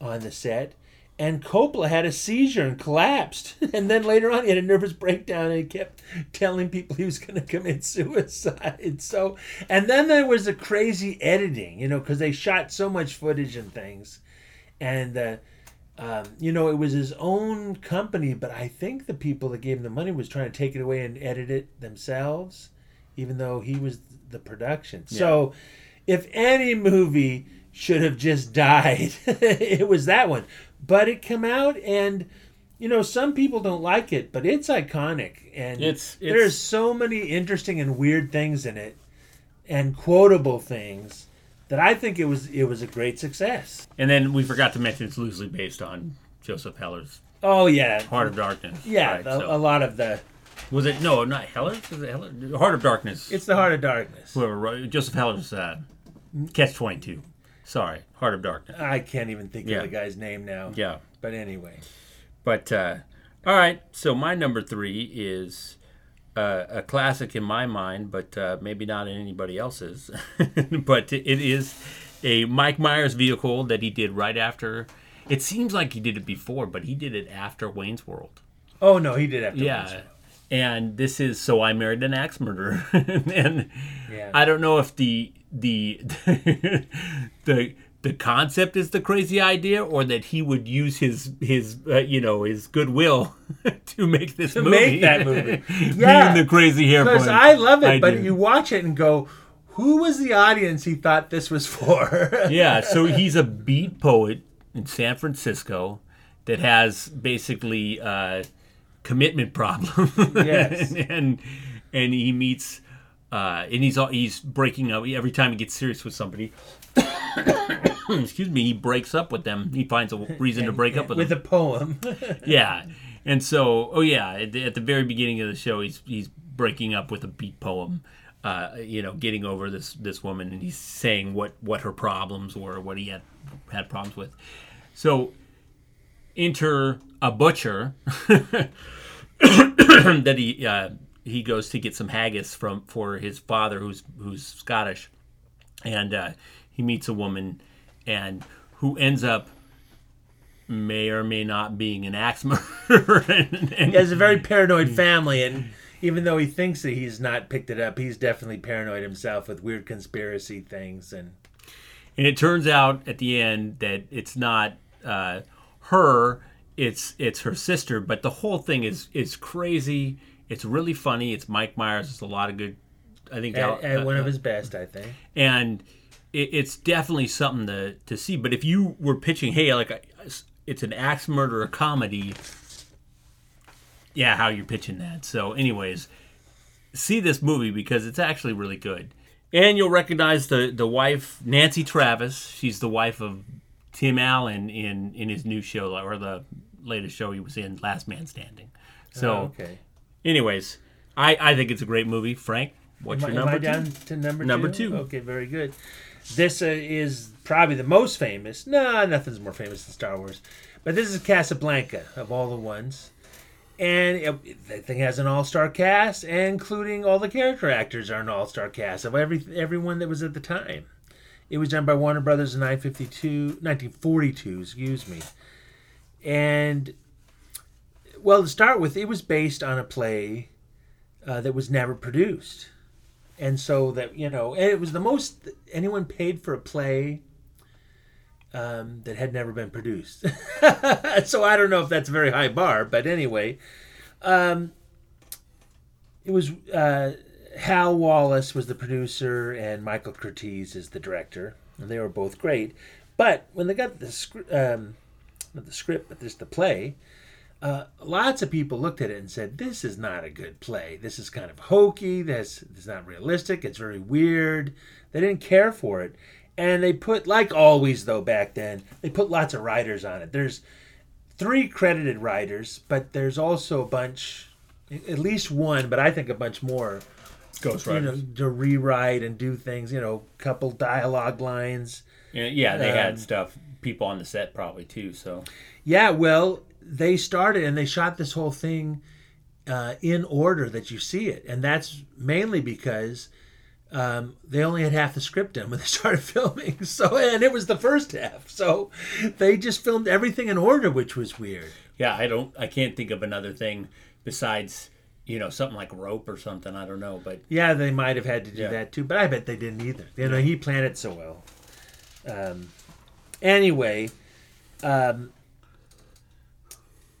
on the set, and Coppola had a seizure and collapsed, (laughs) and then later on he had a nervous breakdown and he kept telling people he was going to commit suicide. (laughs) So, and then there was the crazy editing, you know, because they shot so much footage and things, and. Uh, um, you know, it was his own company, but I think the people that gave him the money was trying to take it away and edit it themselves, even though he was the production. So, if any movie should have just died, (laughs) it was that one. But it came out, and you know, some people don't like it, but it's iconic, and It's- it's- there's so many interesting and weird things in it, and quotable things that I think it was it was a great success. And then we forgot to mention it's loosely based on Joseph Heller's Oh yeah, Heart of Darkness. Yeah, Right, a, so- a lot of the. Was it no, not Heller's? Was it Heller? Heart of Darkness. It's the Heart of Darkness. Whoever wrote Joseph Heller's uh, Catch Twenty Two. Sorry, Heart of Darkness. I can't even think Yeah. of the guy's name now. Yeah. But anyway. But uh, all right, so my number three is uh, a classic in my mind, but uh, maybe not in anybody else's. (laughs) but it is a Mike Myers vehicle that he did right after. It seems like he did it before, but he did it after Wayne's World. Oh no, he did to. yeah. And this is so I married an axe murderer, (laughs) and Yeah. I don't know if the the (laughs) the the concept is the crazy idea, or that he would use his his uh, you know his goodwill (laughs) to make this To movie. make that movie. (laughs) Yeah. being the crazy hair. Because. I love it, but do. you watch it and go, who was the audience he thought this was for? yeah, so he's a beat poet in San Francisco that has basically uh, commitment problem. Yes. and and he meets uh, and he's he's breaking up every time he gets serious with somebody. (coughs) Excuse me, he breaks up with them. He finds a reason to break up with, with them. a poem. (laughs) yeah, and so oh yeah, at the, at the very beginning of the show, he's he's breaking up with a beat poem. Uh, you know, getting over this this woman, and he's saying what what her problems were, what he had had problems with. So, enter a butcher (coughs) that he uh, he goes to get some haggis from for his father, who's who's Scottish, and uh, he meets a woman, and who ends up may or may not being an axe (laughs) murderer. and, and- he has a very paranoid family, and even though he thinks that he's not picked it up, he's definitely paranoid himself with weird conspiracy things. And And it turns out at the end that it's not uh, her; it's it's her sister. But the whole thing is is crazy. It's really funny. It's Mike Myers. It's a lot of good. I think at, at one uh, of his best, I think. and it, it's definitely something to to see. But if you were pitching, hey, like it's an axe murderer comedy, yeah, how you're pitching that. So, anyways, see this movie because it's actually really good. And you'll recognize the the wife, Nancy Travis. She's the wife of Tim Allen in in his new show or the latest show he was in, Last Man Standing. So, Oh, okay. Anyways, I I think it's a great movie. Frank, what's am, your number am I two? down to number, Number two? two. Okay, very good. This uh, is probably the most famous. No, nothing's more famous than Star Wars. But this is Casablanca of all the ones. And it, the thing has an all-star cast, including all the character actors are an all-star cast of every everyone that was at the time. It was done by Warner Brothers in 1952, 1942, excuse me. And, well, to start with, it was based on a play uh, that was never produced. And so that, you know, it was the most anyone paid for a play um, that had never been produced. (laughs) so I don't know if that's a very high bar, but anyway, um, it was uh, Hal Wallis was the producer and Michael Curtiz is the director, and they were both great. But when they got the script, um, not the script, but just the play, uh, lots of people looked at it and said, "This is not a good play. This is kind of hokey. This is not realistic. It's very weird." They didn't care for it, and they put, like always though back then, they put lots of writers on it. There's three credited writers, but there's also a bunch, at least one, but I think a bunch more. Ghost you know, to rewrite and do things. You know, couple dialogue lines. Yeah, yeah, they Um, had stuff. People on the set probably too. So Yeah, well, they started and they shot this whole thing uh, in order that you see it, and that's mainly because um, they only had half the script done when they (laughs) started filming. (laughs) So, and it was the first half, so they just filmed everything in order, which was weird. yeah, I don't. I can't think of another thing besides you know something like rope or something. I don't know, but Yeah, they might have had to do Yeah. that too, but I bet they didn't either. You know, he planned it so well. Um, anyway, um,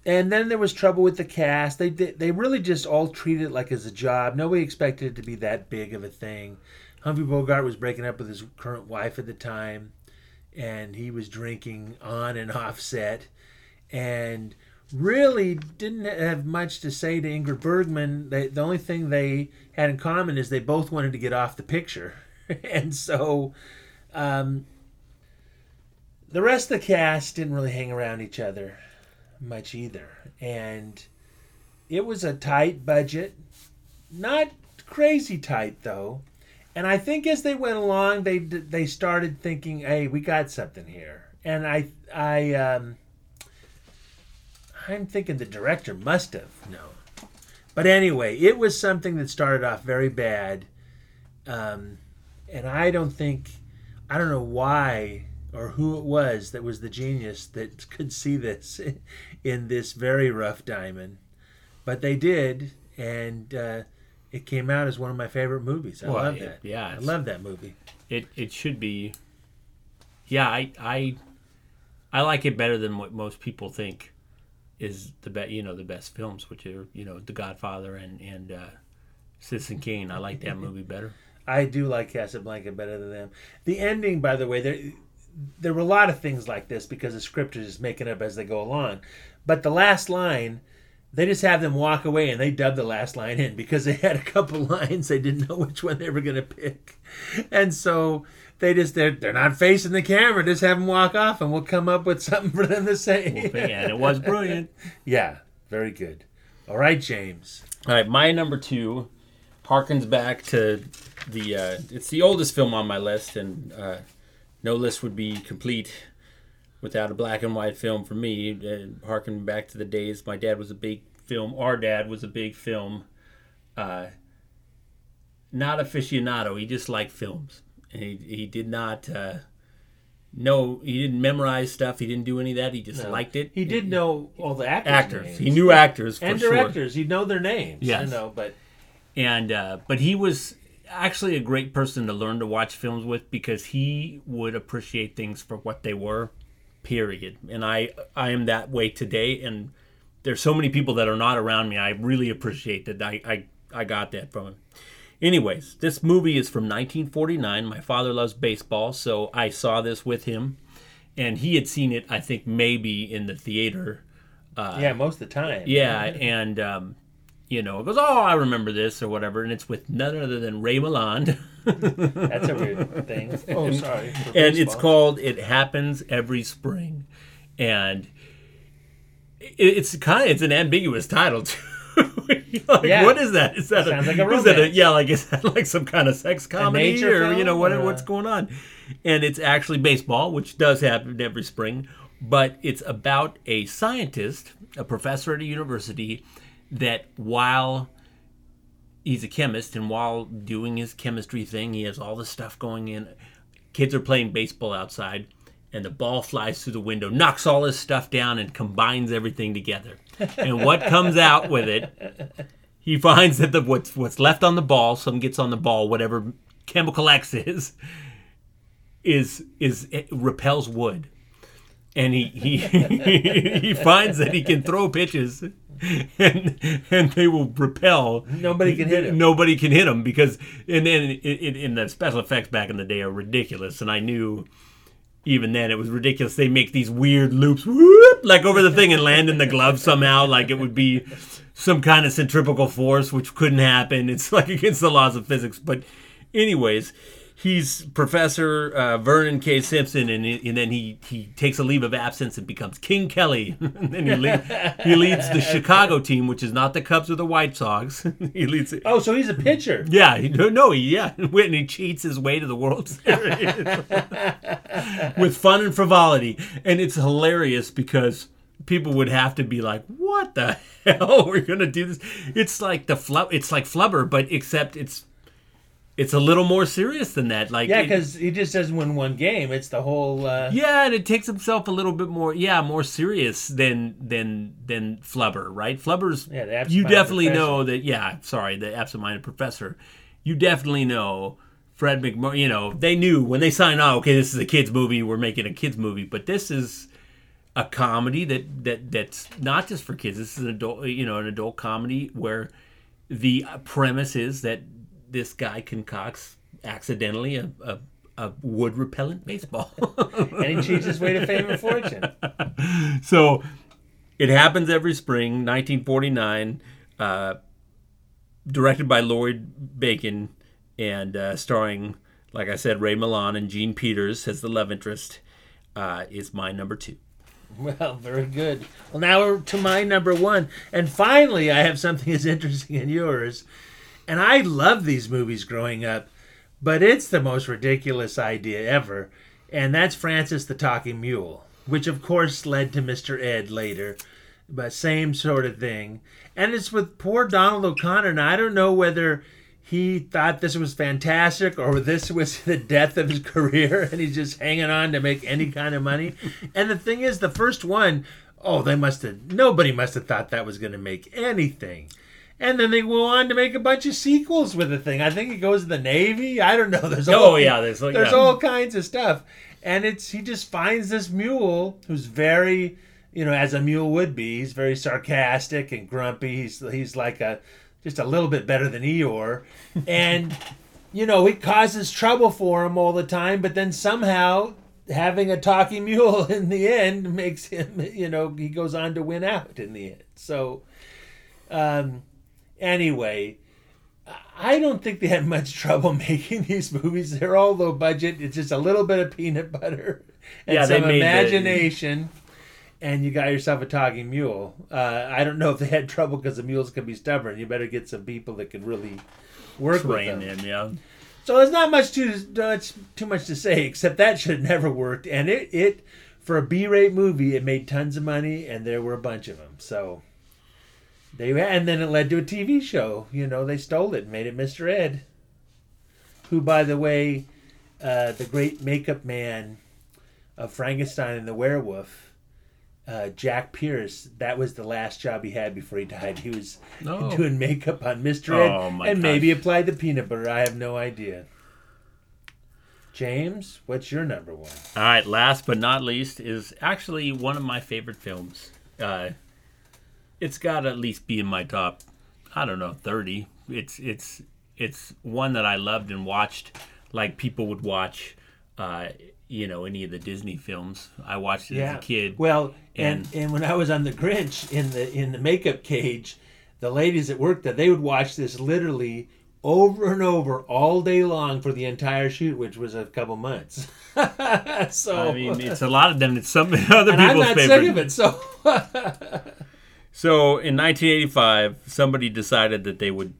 and then there was trouble with the cast. They they really just all treated it like as a job. Nobody expected it to be that big of a thing. Humphrey Bogart was breaking up with his current wife at the time, and he was drinking on and (laughs) off set, and really didn't have much to say to Ingrid Bergman. They, the only thing they had in common is they both wanted to get off the picture, (laughs) and so um, the rest of the cast didn't really hang around each other much either, and it was a tight budget, not crazy tight though. And I think as they went along, they they started thinking, "Hey, we got something here." And I I um, I'm thinking the director must have known. But anyway, it was something that started off very bad. Um, and I don't think, I don't know why or who it was that was the genius that could see this (laughs) in this very rough diamond. But they did, and uh, it came out as one of my favorite movies. I Well, love it- that. yeah, I love that movie. it it should be. Yeah, I I I like it better than what most people think is the best. You know, the best films, which are you know, The Godfather and and uh, Citizen Kane. I like that (laughs) movie better. I do like Casablanca better than them. The ending, by the way, there there were a lot of things like this because the script is just making up as they go along. But the last line, they just have them walk away and they dub the last line in because they had a couple (laughs) lines they didn't know which one they were going to pick, and so they just they're they're not facing the camera. Just have them walk off and we'll come up with something for them to say. and it was (laughs) brilliant. yeah, very good. All right, James. All right, my number two harkens back to the. Uh, it's the oldest film on my list, and uh, no list would be complete without a black and white film for me. Uh, harkening back to the days my dad was a big film. Our dad was a big film. Uh, not aficionado. He just liked films. And he he did not. Uh, know he didn't memorize stuff. He didn't do any of that. He just No. liked it. He did know all the actors. actors. names. He knew actors for and sure. directors. He'd know their names. Yes. You know, but and uh, but he was actually a great person to learn to watch films with because he would appreciate things for what they were period. And i i am that way today and there's so many people that are not around me. I really appreciate that i i, I got that from him anyways this movie is from 1949 my father loves baseball so i saw this with him and he had seen it i think maybe in the theater uh, yeah, most of the time. yeah, and um, you know, it goes, "Oh, I remember this" or whatever, and it's with none other than Ray Milland. (laughs) That's a weird thing. (laughs) Oh, sorry, for And it's called "It Happens Every Spring," and it, it's kind of it's an ambiguous title too. (laughs) like, Yeah. what is that? Is that Sounds a, like a is that a romance. yeah? Like is that like some kind of sex comedy nature or you know what or what's going on? And it's actually baseball, which does happen every spring, but it's about a scientist, a professor at a university, that while he's a chemist and while doing his chemistry thing, he has all this stuff going in. kids are playing baseball outside, and the ball flies through the window, knocks all his stuff down, and combines everything together. And what comes out with it? He finds that the what's what's left on the ball, some gets on the ball, whatever chemical X is, is is repels wood, and he he (laughs) he finds that he can throw pitches, (laughs) and and they will repel. Nobody can hit him. Nobody can hit him because and then in, in the special effects back in the day are ridiculous, and I knew. Even then, it was ridiculous. They make these weird loops, whoop, like over the thing, and land in the glove somehow, like it would be some kind of centripetal force, which couldn't happen. It's (laughs) like against the laws of physics. But, anyways, he's Professor uh, Vernon K. Simpson, and, and then he, he takes a leave of absence and becomes King Kelly. (laughs) and then he, lead, he leads the Chicago team, which is not the Cubs or the White Sox. (laughs) he leads it. Oh, so he's a pitcher. Yeah, he, no, he, yeah, (laughs) and he cheats his way to the World Series with fun and frivolity, and it's hilarious because people would have to be like, "What the hell? We're gonna do this?" It's like the flub. It's like flubber, but except it's it's a little more serious than that. Like Yeah, because he just doesn't win one game. It's the whole. Uh, yeah, and it takes himself a little bit more, yeah, more serious than than than Flubber, right? Flubber's, Yeah, the you definitely professor. know that. Yeah, sorry, the absent-minded professor. You definitely know Fred MacMurray. You know, they knew when they signed on. Okay, this is a kids movie. We're making a kids movie, but this is a comedy that that that's not just for kids. This is an adult, you know, an adult comedy where the premise is that this guy concocts accidentally a, a, a wood repellent baseball. (laughs) and he cheats his way to fame and fortune. (laughs) so it happens every spring, 1949, uh, directed by Lloyd Bacon and uh, starring, like I said, Ray Milland and Jean Peters as the love interest, uh, is my number two. Well, very good. Well, now we're to my number one. And finally, I have something as interesting as yours. And I love these movies growing up, but it's the most ridiculous idea ever. And that's Francis the Talking Mule, which of course led to Mr. Ed later. But same sort of thing. And it's with poor Donald O'Connor. And I don't know whether he thought this was fantastic or this was (laughs) the death of his (laughs) career and he's just hanging on to make any kind of money. (laughs) And the thing is, the first one, oh, they must have, nobody must have thought that was going to make anything. And then they go on to make a bunch of sequels with the thing. I think it goes to the Navy. I don't know. There's Oh, all, yeah, there's like- there's yeah. all kinds of stuff. And it's he just finds this mule who's very, you know, as a mule would be. He's very sarcastic and grumpy. He's he's like a just a little bit better than Eeyore, and (laughs) you know it causes trouble for him all the time. But then somehow having a talking mule (laughs) in the end makes him, you know, he goes on to win out in the end. So, um, anyway. I don't think they had much trouble (laughs) making these movies. They're all low budget. It's just a little bit of peanut butter and Yeah, some made the- imagination, and you got yourself a talking mule. Uh, I don't know if they had trouble because the mules can be stubborn. You better get some people that can really work Train with them. yeah. So there's not much too much too much to say except that should have never worked. And it it for a B-rate movie, it made tons of money, and there were a bunch of them. So they and then it led to a TV show. You know, they stole it and made it Mr. Ed, who, by the way, uh, the great makeup man of Frankenstein and the Werewolf. Uh, Jack Pierce, that was the last job he had before he died. He was doing makeup on Mr. Ed Oh, my and gosh. maybe applied the peanut butter. I have no idea. James, what's your number one? All right, last but not least is actually one of my favorite films. Uh, it's got to at least be in my top. I don't know, thirty. It's it's it's one that I loved and watched, like people would watch. Uh, you know, any of the Disney films. I watched it as a kid. Well, and, and when I was on the Grinch in the in the makeup cage, the ladies that worked there they would watch this literally over and over all day long for the entire shoot, which was a couple months. (laughs) so I mean, it's a lot of them. It's some (laughs) other and I'm people's not favorite. sick of it. So (laughs) So in 1985, somebody decided that they would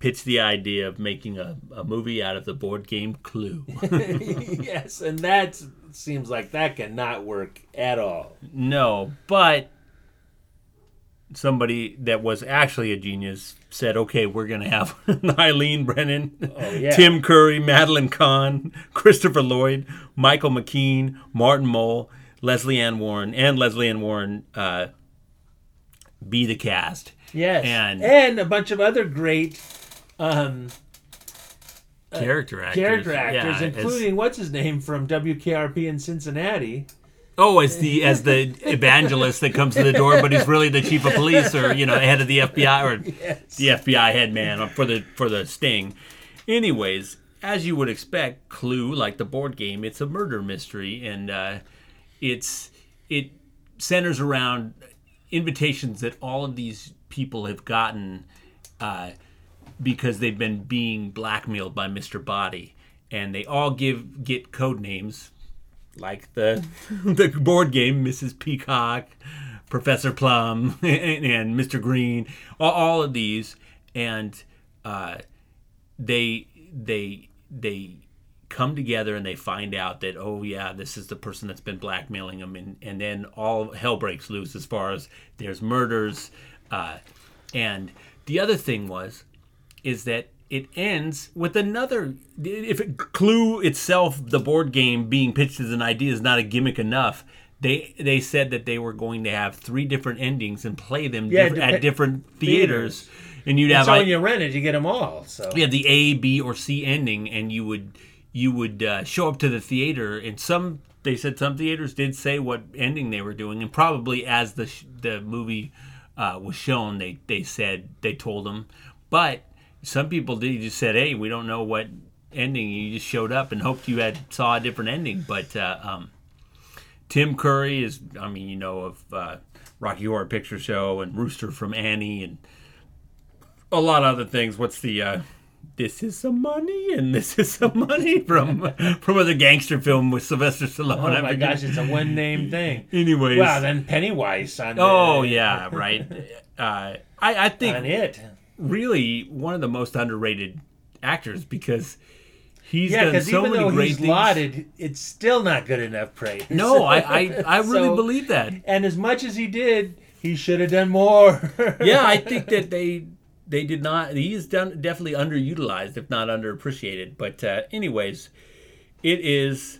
pitch the idea of making a, a movie out of the board game Clue. (laughs) yes, and that seems like that cannot work at all. no, but somebody that was actually a genius said, "Okay, we're going to have (laughs) Eileen Brennan, Oh, yeah. Tim Curry, Madeline Kahn, Christopher Lloyd, Michael McKean, Martin Mull, Lesley Ann Warren, and Lesley Ann Warren uh, be the cast." Yes, and and a bunch of other great um, uh, Character actors, character actors, yeah, including what's his name from WKRP in Cincinnati. Oh, as the as the evangelist that comes to the door, but he's really the chief of police or you know head of the FBI or (laughs) Yes. the FBI head man for the for the sting. Anyways, as you would expect, Clue, like the board game, it's a murder mystery, and uh, it's it centers around invitations that all of these people have gotten uh, because they've been being blackmailed by Mr. Body, and they all give get code names like the (laughs) the board game, Mrs. Peacock, Professor Plum, (laughs) and, and Mr. Green, all, all of these, and uh, they they they come together and they find out that oh yeah this is the person that's been blackmailing them and, and then all hell breaks loose as far as there's murders uh, and the other thing was is that it ends with another if it, clue itself the board game being pitched as an idea is not a gimmick enough they they said that they were going to have three different endings and play them Yeah, diff- at different theaters, and you'd And have so like, when you rent it, you get them all. So you have the A, B, or C ending, and you would you would uh, show up to the theater, and some they said some theaters did say what ending they were doing, and probably as the sh- the movie uh, was shown, they they said they told them, but some people did just said, hey, we don't know what ending. You just showed up and hoped you had saw a different ending, but. Uh, um, Tim Curry is, I mean, you know, of uh, Rocky Horror Picture Show and Rooster from Annie and a lot of other things. What's the uh, this is some money and this is some money from from other gangster film with Sylvester Stallone. Oh my gosh, it's a one name (laughs) thing. Anyways. well then Pennywise on. Oh the- (laughs) yeah, right. Uh, I I think On it. really one of the most underrated actors because he's yeah, done because so even many though great he's things. lauded, it's still not good enough praise. No, (laughs) I I, I really believe that. And as much as he did, he should have done more. yeah, I think that they they did not. He is done definitely underutilized, if not underappreciated. But uh, anyways, it is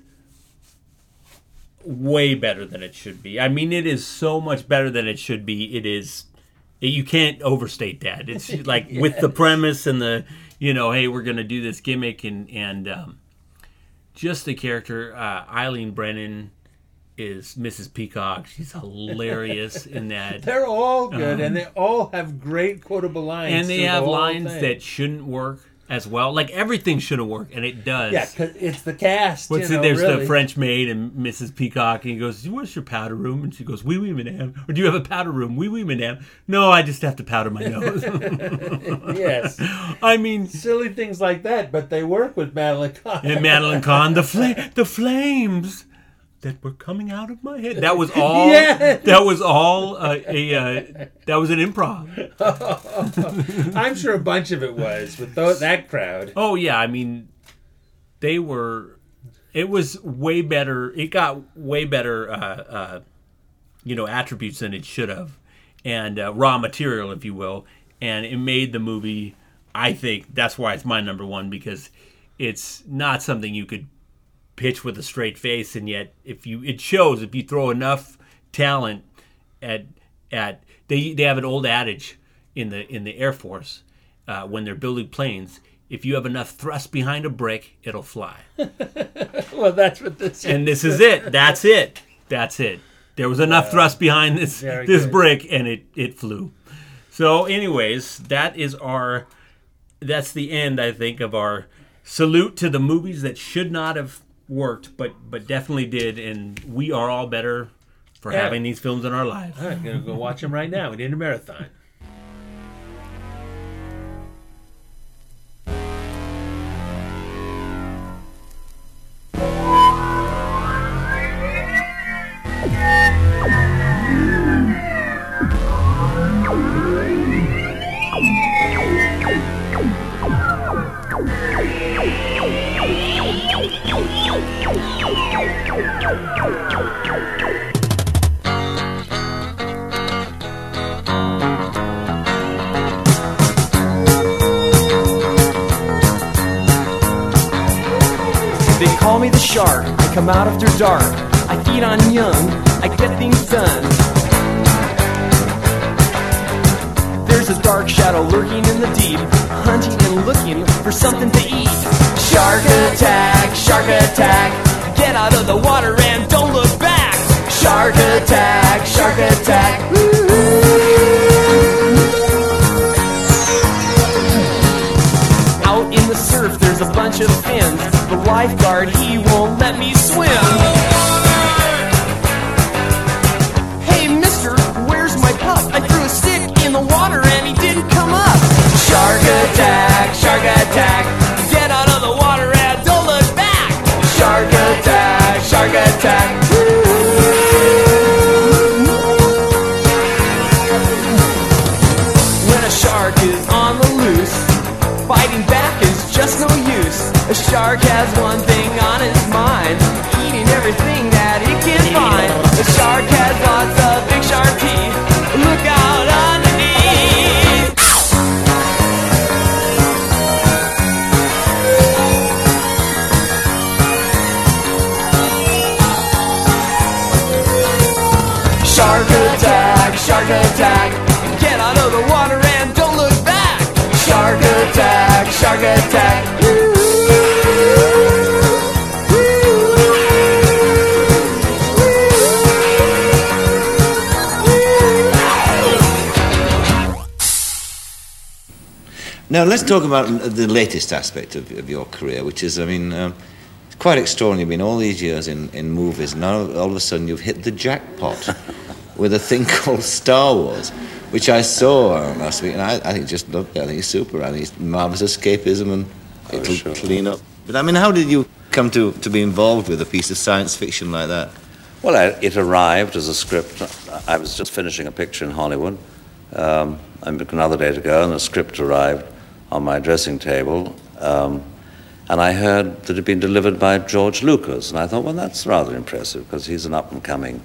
way better than it should be. I mean, it is so much better than it should be. It is. You can't overstate that. It's (laughs) like with the premise and the, you know, hey, we're gonna do this gimmick and and um, just the character uh, Eileen Brennan is Mrs. Peacock. She's hilarious in that. (laughs) They're all good, Um, and they all have great quotable lines. and they through the have lines thing. that shouldn't work as well. Like everything should have worked, and it does. Yeah, 'cause it's the cast. What's you know, There's really. the French maid and Mrs. Peacock, and he goes, "Where's your powder room?" And she goes, "Oui, oui, madame." Or do you have a powder room? Oui, oui, madame. No, I just have to powder my nose. (laughs) yes. (laughs) I mean, silly things like that, but they work with Madeline Kahn. and Madeline Kahn, the fla- the flames that were coming out of my head. That was (laughs) all. Yes. That was all uh, a. Uh, that was an improv. (laughs) I'm sure a bunch of it was with that crowd. Oh yeah, I mean, they were. It was way better. It got way better, uh, uh, you know, attributes than it should have, and uh, raw material, if you will, and it made the movie. I think that's why it's my number one because it's not something you could pitch with a straight face, and yet if you it shows if you throw enough talent at at they they have an old adage in the in the Air Force uh, when they're building planes. If you have enough thrust behind a brick, it'll fly. (laughs) well, that's what this and is. this is it. That's it. That's it. There was enough thrust behind this this good. brick, and it it flew. So, anyways, that is our. That's the end, I think, of our salute to the movies that should not have worked, but but definitely did, and we are all better for Yeah. having these films in our lives. I'm gonna go watch them right now. We need a marathon. (laughs) come out after dark. I feed on young. I get things done. There's a dark shadow lurking in the deep, hunting and looking for something to eat. Shark attack, shark attack. Get out of the water and don't look back. Shark attack, shark attack. Out in the surf, there's a bunch of fins. The lifeguard, he won't let me swim. Hey, mister, where's my pup? I threw a stick in the water and he didn't come up. Shark attack, shark attack. Get out of the water and don't look back. Shark attack, shark attack. Shark has one thing on his mind, eating everything that he can find. The shark has lots of big sharp teeth. Look out underneath. Shark attack, shark attack. Get out of the water and don't look back. Shark attack, shark attack. Now let's talk about the latest aspect of, of your career, which is, I mean, um, it's quite extraordinary. You've been all these years in, in movies, now all of a sudden you've hit the jackpot (laughs) with a thing called Star Wars, which I saw uh, last week, and I, I think just loved it. I think it's super. I think it's marvelous escapism, and it'll clean up. But I mean, how did you come to, to be involved with a piece of science fiction like that? Well, I, it arrived as a script. I was just finishing a picture in Hollywood um, another day to go, and the script arrived on my dressing table. Um, and I heard that it had been delivered by George Lucas. And I thought, well, that's rather impressive because he's an up and coming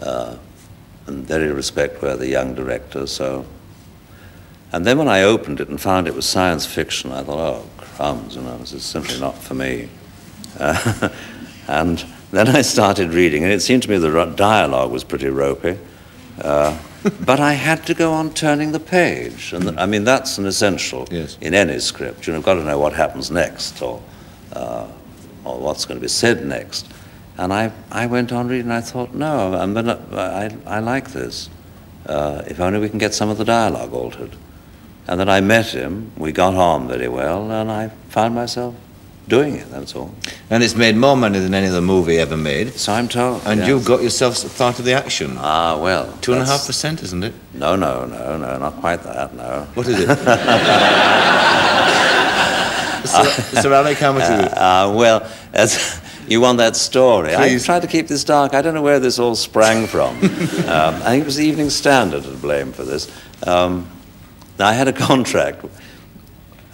uh, and very respect-worthy young director. So, and then when I opened it and found it was science fiction, I thought, oh, crumbs, you know, this is simply not for me. Uh, (laughs) and then I started reading, and it seemed to me the dialogue was pretty ropey. Uh, but I had to go on turning the page. And th- I mean, that's an essential in any script. You know, you've got to know what happens next or, uh, or what's going to be said next. And I, I went on reading, and I thought, no, I'm gonna, I, I like this. Uh, if only we can get some of the dialogue altered. And then I met him, we got on very well, and I found myself doing it, that's all. And it's made more money than any other movie ever made. So I'm told. And yes. you've got yourself part of the action. Ah, well. Two and a half percent, isn't it? No, no, no, no, not quite that, no. What is it? Sir, Sir Alec, how much is it? Uh, well, as, (laughs) you want that story. Please. I tried to keep this dark. I don't know where this all sprang from. (laughs) um, I think it was the Evening Standard to blame for this. Um, I had a contract.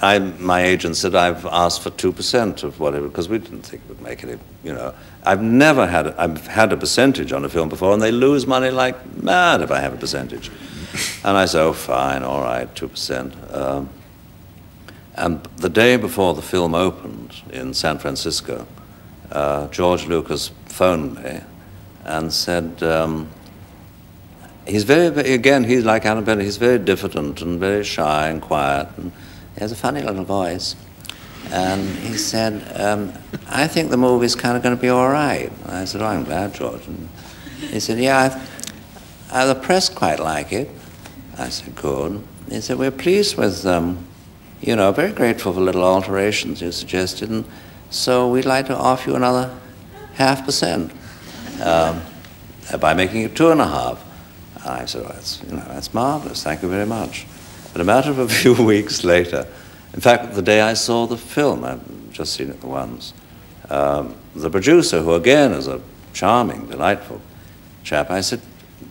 I, my agent said I've asked for two percent of whatever because we didn't think it would make any. You know, I've never had. I've had a percentage on a film before, and they lose money like mad if I have a percentage. And I said, "Oh, fine, all right, two percent." Um, and the day before the film opened in San Francisco, uh, George Lucas phoned me and said, um, he's very, very, again, he's like Bennett, he's very diffident and very shy and quiet, and he has a funny little voice. And he said, um, I think the movie's kind of going to be all right. And I said, oh, I'm glad, George. And he said, yeah, I, uh, the press quite like it. I said, good. He said, we're pleased with, um, you know, very grateful for little alterations you suggested, and so we'd like to offer you another half percent um, by making it two and a half. And I said, well, that's, you know, that's marvelous, thank you very much. But a matter of a (laughs) few weeks later, in fact, the day I saw the film, I've just seen it the once, um, the producer, who again is a charming, delightful chap, I said,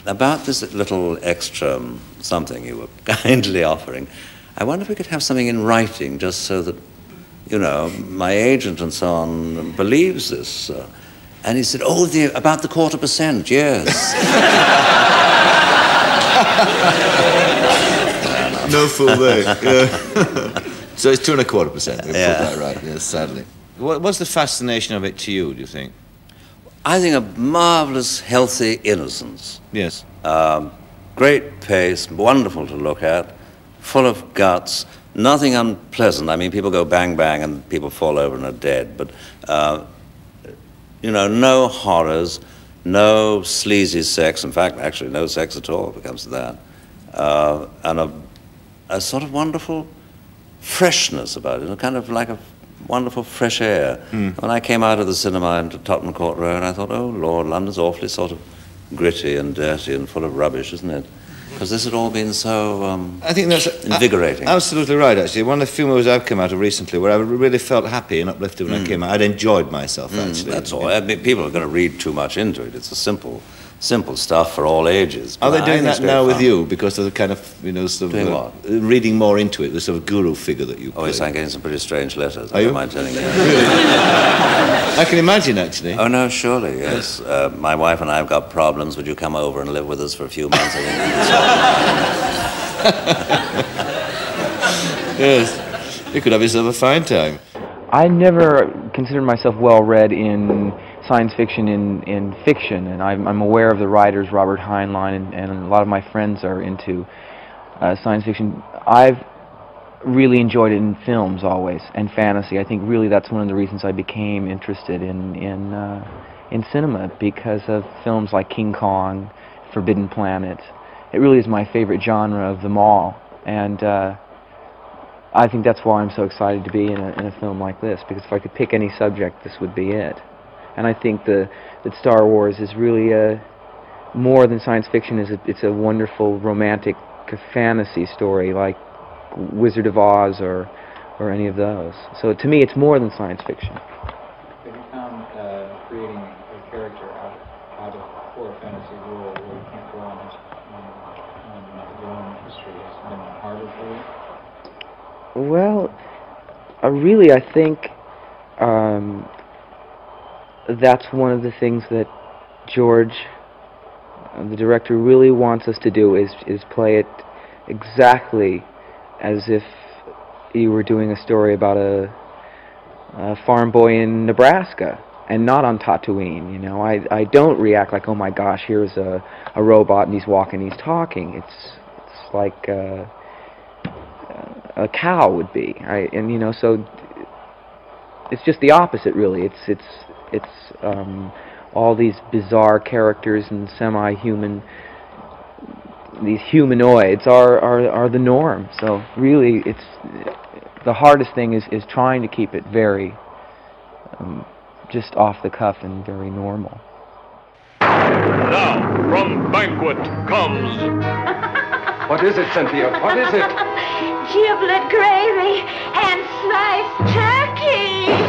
about this little extra um, something you were (laughs) kindly offering, I wonder if we could have something in writing just so that, you know, my agent and so on believes this. Uh, and he said, oh, the, about the quarter percent, yes. (laughs) no fool there. (laughs) Yeah. so it's two and a quarter percent. We Yeah. put that right. Yes, sadly. What, what's the fascination of it to you? Do you think? I think a marvelous, healthy innocence. Yes. Um, great pace, wonderful to look at, full of guts, nothing unpleasant. I mean, people go bang bang and people fall over and are dead, but, uh, you know, no horrors, no sleazy sex. In fact, actually, no sex at all if it comes to that. Uh, and a, a sort of wonderful freshness about it, a kind of like a wonderful fresh air. When I came out of the cinema into Tottenham Court Road, I thought, oh Lord, London's awfully sort of gritty and dirty and full of rubbish, isn't it? Because this had all been so um, I think that's invigorating. a- absolutely right. Actually, one of the few movies I've come out of recently where I really felt happy and uplifted when I came out. I'd enjoyed myself. Mm, Actually, that's all. I mean, people are going to read too much into it. It's a simple, simple stuff for all ages. Are they doing that great now with you because of the kind of you know sort of Doing uh, reading more into it, the sort of guru figure that you? Oh, yes, I'm getting some pretty strange letters. Are I you? don't mind telling you. (laughs) I can imagine actually. Oh no, surely yes. Uh, my wife and I have got problems. Would you come over and live with us for a few months? I think we can solve yes, you could have yourself a fine time. I never considered myself well read in science fiction in, in fiction, and I'm, I'm aware of the writers Robert Heinlein, and, and a lot of my friends are into uh, science fiction. I've really enjoyed it in films always, and fantasy. I think really that's one of the reasons I became interested in in uh, in cinema because of films like King Kong, Forbidden Planet. It really is my favorite genre of them all, and. Uh, I think that's why I'm so excited to be in a, in a film like this because if I could pick any subject, this would be it. And I think the that Star Wars is really a more than science fiction. is a, It's a wonderful romantic fantasy story like Wizard of Oz or or any of those. So to me, it's more than science fiction. Have you found uh, creating a character out, out of core fantasy world where you can't go on, on, on your own history has been harder for you? Well, uh, really, I think um, that's one of the things that George, uh, the director, really wants us to do is is play it exactly as if you were doing a story about a, a farm boy in Nebraska and not on Tatooine. You know, I I don't react like, oh my gosh, here's a a robot and he's walking, he's talking. It's it's like. Uh, a cow would be. I, and you know, so it's just the opposite, really. It's it's it's um, all these bizarre characters and semi-human, these humanoids are, are are the norm. So really, it's the hardest thing is is trying to keep it very um, just off the cuff and very normal. Now, from Banquet comes. (laughs) What is it, Cynthia? What is it? (laughs) Giblet gravy and sliced turkey.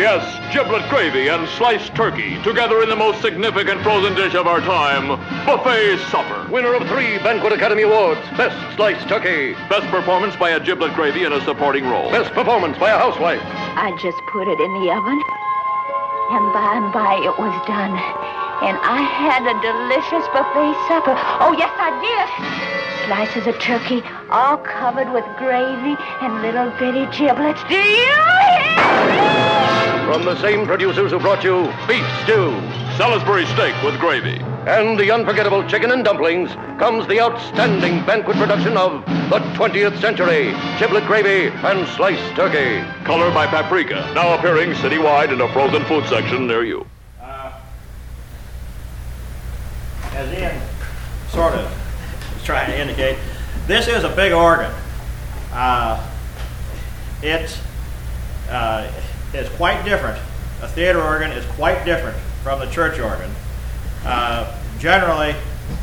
Yes, giblet gravy and sliced turkey, together in the most significant frozen dish of our time, buffet supper. Winner of three Banquet Academy Awards, Best Sliced Turkey. Best performance by a giblet gravy in a supporting role. Best performance by a housewife. I just put it in the oven, and by and by it was done. And I had a delicious buffet supper. Oh, yes, I did. Slices of turkey, all covered with gravy and little bitty giblets. Do you hear From the same producers who brought you Beef Stew, Salisbury steak with gravy, and the unforgettable chicken and dumplings, comes the outstanding banquet production of the 20th century, giblet gravy and sliced turkey. Color by Paprika, now appearing citywide in a frozen food section near you. as in, sort of trying to indicate, this is a big organ. Uh, it uh, is quite different. A theater organ is quite different from the church organ. Uh, generally,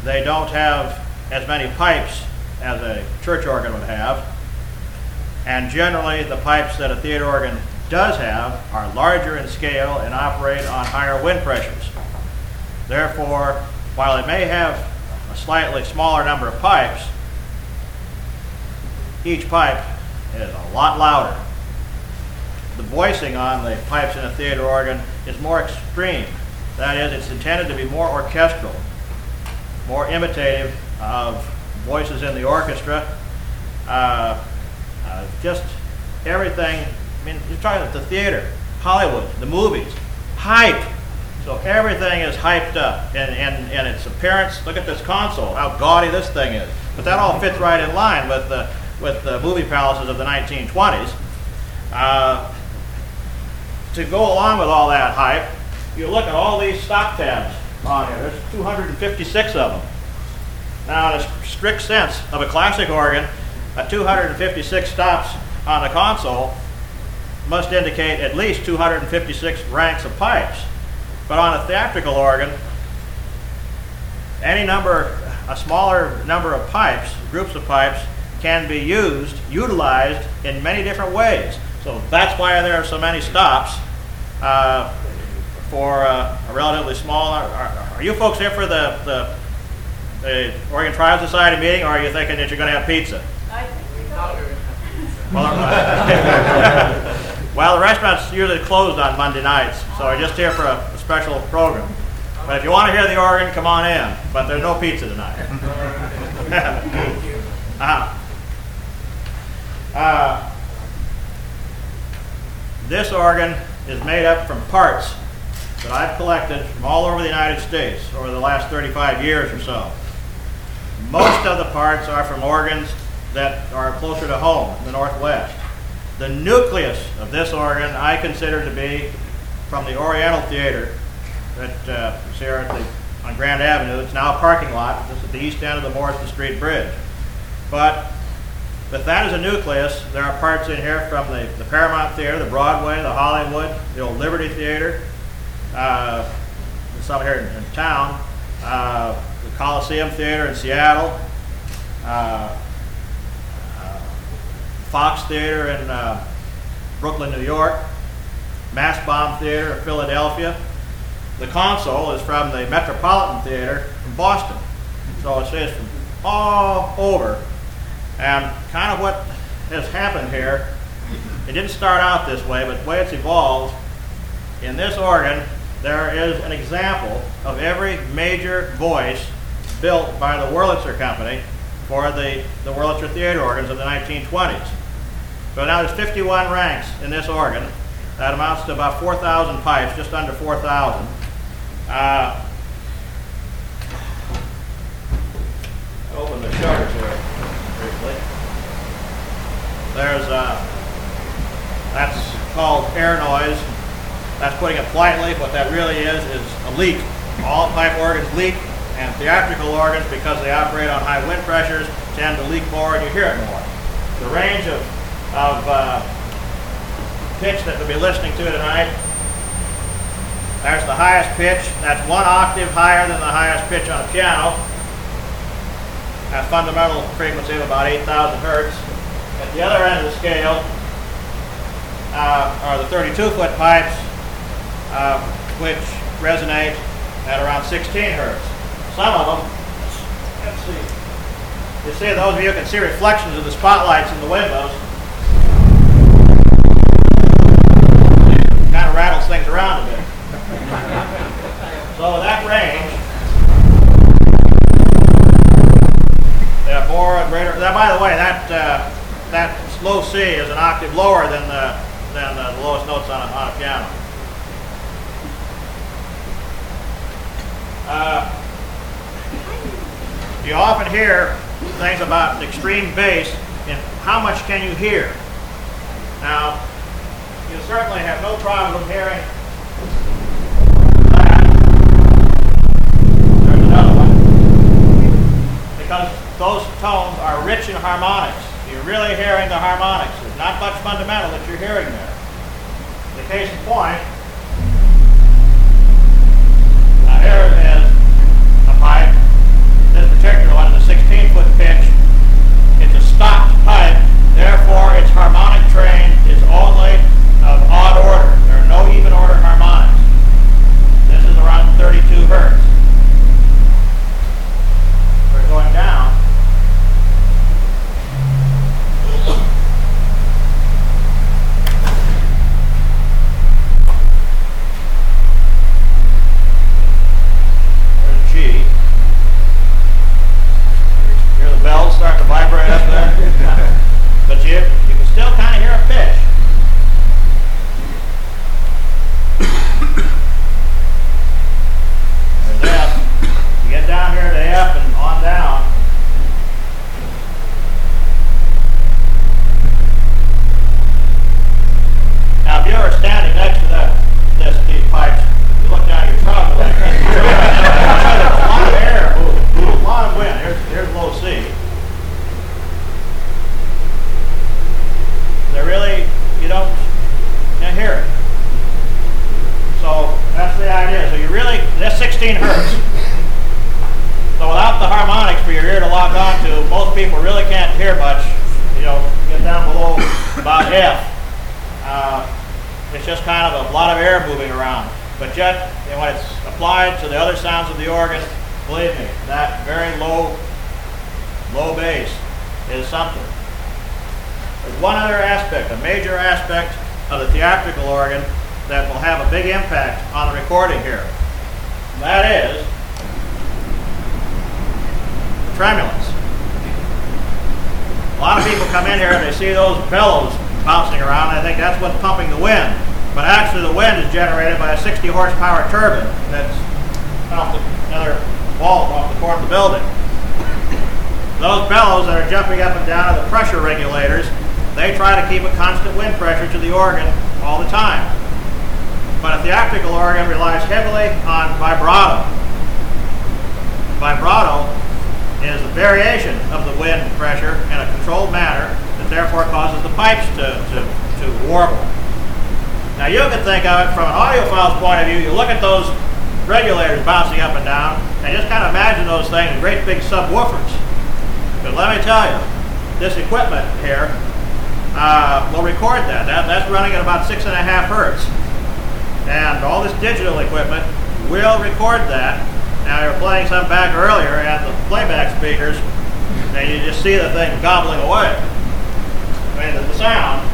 they don't have as many pipes as a church organ would have. And generally, the pipes that a theater organ does have are larger in scale and operate on higher wind pressures. Therefore, while it may have a slightly smaller number of pipes, each pipe is a lot louder. The voicing on the pipes in a theater organ is more extreme. That is, it's intended to be more orchestral, more imitative of voices in the orchestra. Uh, uh, just everything. I mean, you're talking about the theater. Hollywood, the movies, hype. So everything is hyped up, and, and, and its appearance. Look at this console, how gaudy this thing is. But that all fits right in line with the with the movie palaces of the 1920s. Uh, to go along with all that hype, you look at all these stop tabs on here. There's 256 of them. Now, in a strict sense of a classic organ, a 256 stops on the console must indicate at least 256 ranks of pipes. But on a theatrical organ, any number, a smaller number of pipes, groups of pipes, can be used, utilized in many different ways. So that's why there are so many stops uh, for uh, a relatively small. Are, are, you folks here for the, the, the Oregon Trial Society meeting, or are you thinking that you're going to have pizza? Well, (laughs) well, the restaurant's usually closed on Monday nights, so we're just here for a, a special program. But if you want to hear the organ, come on in. But there's no pizza tonight. (laughs) (laughs) uh-huh. Uh, this organ is made up from parts that I've collected from all over the United States over the last 35 years or so. Most of the parts are from organs that are closer to home in the Northwest. The nucleus of this organ I consider to be from the Oriental Theater that uh, is here the, on Grand Avenue. It's now a parking lot. This is the east end of the Morrison Street Bridge. But with that is a nucleus, there are parts in here from the, the Paramount Theater, the Broadway, the Hollywood, the old Liberty Theater, uh, some here in, in town, uh, the Coliseum Theater in Seattle, uh, uh, Fox Theater in uh, Brooklyn, New York, Mastbaum Theater in Philadelphia. The console is from the Metropolitan Theater in Boston. So it says from all over. And kind of what has happened here, it didn't start out this way, but the way it's evolved, in this organ, there is an example of every major voice built by the Wurlitzer Company for the, the Wurlitzer theater organs of the 1920s. So now there's 51 ranks in this organ. That amounts to about 4,000 pipes, just under 4,000. Uh, open the shutters here. There's uh, that's called air noise. That's putting it politely. What that really is is a leak. All pipe organs leak, and theatrical organs, because they operate on high wind pressures, tend to leak more, and you hear it more. The range of of uh, pitch that we'll be listening to tonight. There's the highest pitch. That's one octave higher than the highest pitch on a piano. A fundamental frequency of about 8,000 hertz. At the other end of the scale uh, are the 32-foot pipes, uh, which resonate at around 16 hertz. Some of them, let's see. You see, those of you can see reflections of the spotlights in the windows. Kind of rattles things around a bit. so that range, yeah, more and greater. That, by the way, that uh, that low C is an octave lower than the than the lowest notes on a, on a piano. Uh, you often hear things about extreme bass and how much can you hear? Now, you certainly have no problem hearing. Because those tones are rich in harmonics. Really hearing the harmonics. There's not much fundamental that you're hearing there. The case in point, now here is a pipe. This particular one is a 16 foot pitch. It's a stopped pipe, therefore its harmonic train is only of odd order. There are no even order harmonics. This is around 32 hertz. The harmonics for your ear to lock onto. Most people really can't hear much. You know, get down below about F. Uh, it's just kind of a lot of air moving around. But yet, you know, when it's applied to the other sounds of the organ, believe me, that very low, low bass is something. There's one other aspect, a major aspect of the theatrical organ that will have a big impact on the recording here. That is the tremulant. A lot of people come in here and they see those bellows bouncing around and they think that's what's pumping the wind. But actually the wind is generated by a 60 horsepower turbine that's off the another wall off the corner of the building. Those bellows that are jumping up and down are the pressure regulators. They try to keep a constant wind pressure to the organ all the time. But a theatrical organ relies heavily on vibrato. Vibrato is a variation of the wind pressure in a controlled manner that therefore causes the pipes to, to, to warble. Now you can think of it from an audiophile's point of view. You look at those regulators bouncing up and down and just kind of imagine those things in great big subwoofers. But let me tell you, this equipment here uh, will record that. that. That's running at about six and a half hertz. And all this digital equipment will record that. Now you're playing some back earlier at the playback speakers, and you just see the thing gobbling away. I mean, the sound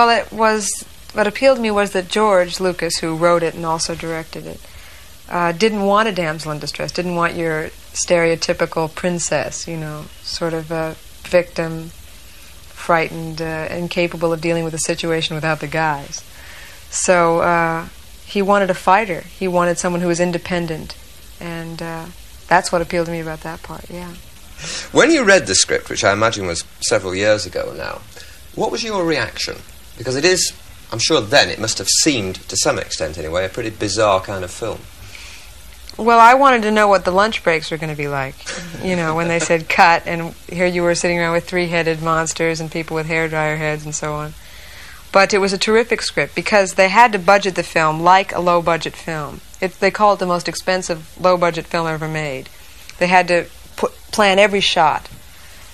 Well, it was what appealed to me was that George Lucas, who wrote it and also directed it, uh, didn't want a damsel in distress. Didn't want your stereotypical princess, you know, sort of a victim, frightened, uh, incapable of dealing with a situation without the guys. So uh, he wanted a fighter. He wanted someone who was independent, and uh, that's what appealed to me about that part. Yeah. When you read the script, which I imagine was several years ago now, what was your reaction? Because it is, I'm sure then it must have seemed, to some extent anyway, a pretty bizarre kind of film. Well, I wanted to know what the lunch breaks were going to be like. You know, when they said cut, and here you were sitting around with three headed monsters and people with hair dryer heads and so on. But it was a terrific script because they had to budget the film like a low budget film. It, they call it the most expensive low budget film ever made. They had to put, plan every shot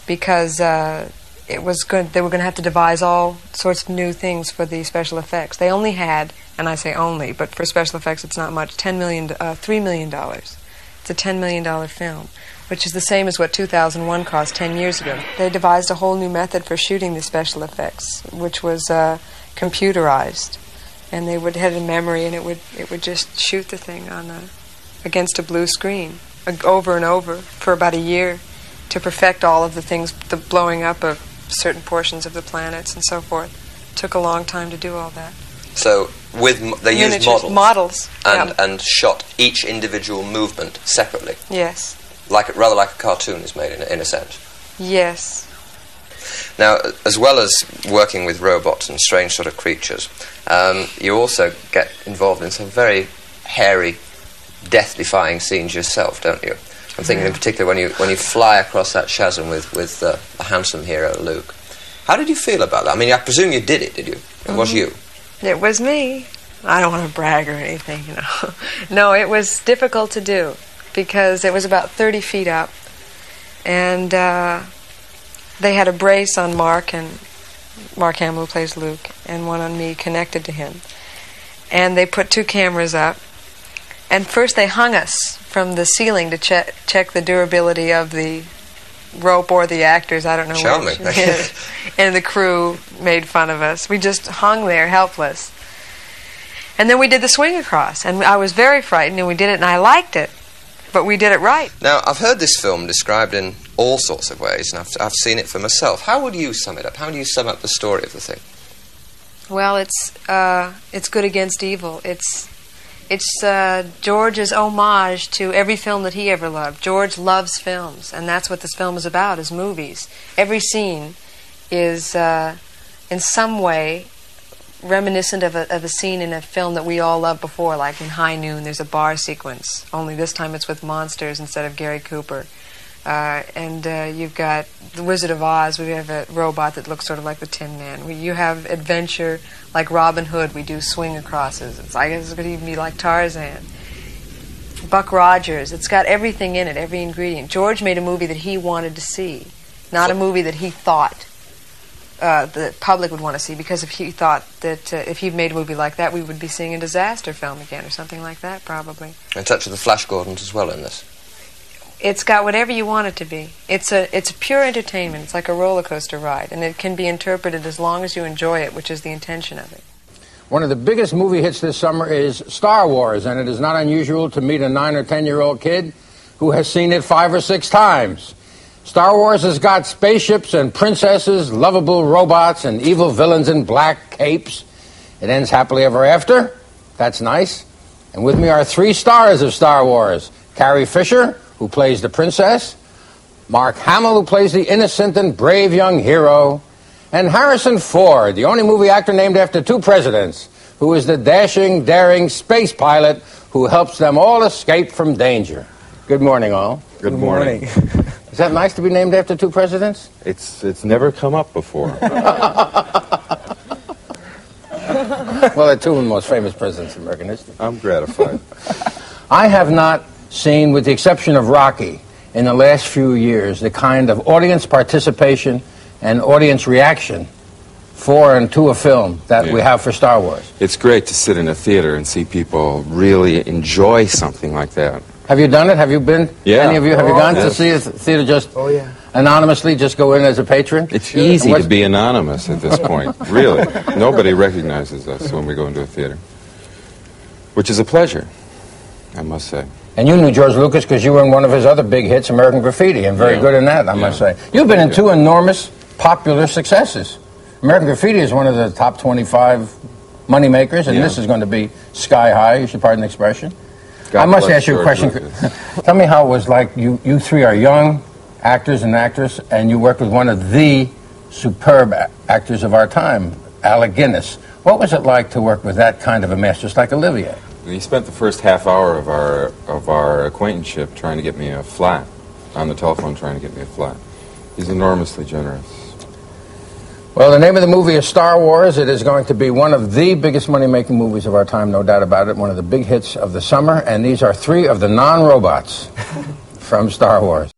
because uh, it was good. They were going to have to devise all sorts of new things for the special effects. They only had, and I say only, but for special effects it's not much. Ten million, uh, three million dollars. It's a ten million dollar film, which is the same as what 2001 cost ten years ago. They devised a whole new method for shooting the special effects, which was uh, computerized, and they would have a memory, and it would it would just shoot the thing on a against a blue screen uh, over and over for about a year to perfect all of the things, the blowing up of certain portions of the planets and so forth. Took a long time to do all that. So, with they used models, models, and and shot each individual movement separately, Yes, like rather like a cartoon is made in, a- in a sense. yes. Now, as well as working with robots and strange sort of creatures, um, you also get involved in some very hairy, death-defying scenes yourself, don't you? I'm thinking in particular when you when you fly across that chasm with with uh, the handsome hero Luke. How did you feel about that? I mean, I presume you did it, did you? It was Mhm. you. It was me. I don't want to brag or anything, you know. (laughs) no, it was difficult to do because it was about 30 feet up, and uh, they had a brace on Mark and Mark Hamill who plays Luke, and one on me connected to him, and they put two cameras up, and first they hung us from the ceiling to check check the durability of the rope or the actors. I don't know Charming. which. (laughs) And the crew made fun of us. We just hung there helpless. And then we did the swing across, and I was very frightened, and we did it, and I liked it, but we did it right. Now, I've heard this film described in all sorts of ways, and I've, I've seen it for myself. How would you sum it up? How do you sum up the story of the thing? Well, it's uh, it's good against evil. It's it's uh, George's homage to every film that he ever loved. George loves films, and that's what this film is about: is movies. Every scene is uh, in some way reminiscent of a, of a scene in a film that we all loved before, like in High Noon. There's a bar sequence, only this time it's with monsters instead of Gary Cooper. Uh, and uh, you've got the Wizard of Oz. We have a robot that looks sort of like the Tin Man. We, you have adventure like Robin Hood. We do swing acrosses. It's, I guess it could even be like Tarzan. Buck Rogers. It's got everything in it, every ingredient. George made a movie that he wanted to see, not a movie that he thought uh, the public would want to see. Because if he thought that uh, if he'd made a movie like that, we would be seeing a disaster film again or something like that, probably. A touch of the Flash Gordons as well in this. It's got whatever you want it to be. It's a it's pure entertainment. It's like a roller coaster ride, and it can be interpreted as long as you enjoy it, which is the intention of it. One of the biggest movie hits this summer is Star Wars, and it is not unusual to meet a nine or ten year old kid who has seen it five or six times. Star Wars has got spaceships and princesses, lovable robots, and evil villains in black capes. It ends happily ever after. That's nice. And with me are three stars of Star Wars Carrie Fisher, who plays the princess, Mark Hamill, who plays the innocent and brave young hero, and Harrison Ford, the only movie actor named after two presidents, who is the dashing, daring space pilot who helps them all escape from danger. Good morning, all. Good morning. (laughs) Is that nice to be named after two presidents? It's it's never come up before. (laughs) well, they're two of the most famous presidents in American history. I'm gratified. I have not seen, with the exception of Rocky, in the last few years, the kind of audience participation and audience reaction for and to a film that we have for Star Wars. It's great to sit in a theater and see people really enjoy something like that. Have you done it? Have you been? Yeah. Any of you have you Oh, gone to see a theater just? Oh, yeah. anonymously, just go in as a patron? It's easy to be anonymous at this point, (laughs) really. Nobody recognizes us when we go into a theater, which is a pleasure, I must say. And you knew George Lucas because you were in one of his other big hits, American Graffiti, and very Yeah. good in that, I must say. You've been in two enormous popular successes. American Graffiti is one of the top 25 money makers, and Yeah. this is going to be sky high, you should pardon the expression. God I must ask you a question. (laughs) Tell me how it was like you, you three are young actors and actresses, and you worked with one of the superb actors of our time, Alec Guinness. What was it like to work with that kind of a master, just like Olivier? He spent the first half hour of our of our acquaintanceship trying to get me a flat, on the telephone trying to get me a flat. He's enormously generous. Well, the name of the movie is Star Wars. It is going to be one of the biggest money making movies of our time, no doubt about it. One of the big hits of the summer. And these are three of the non robots (laughs) from Star Wars.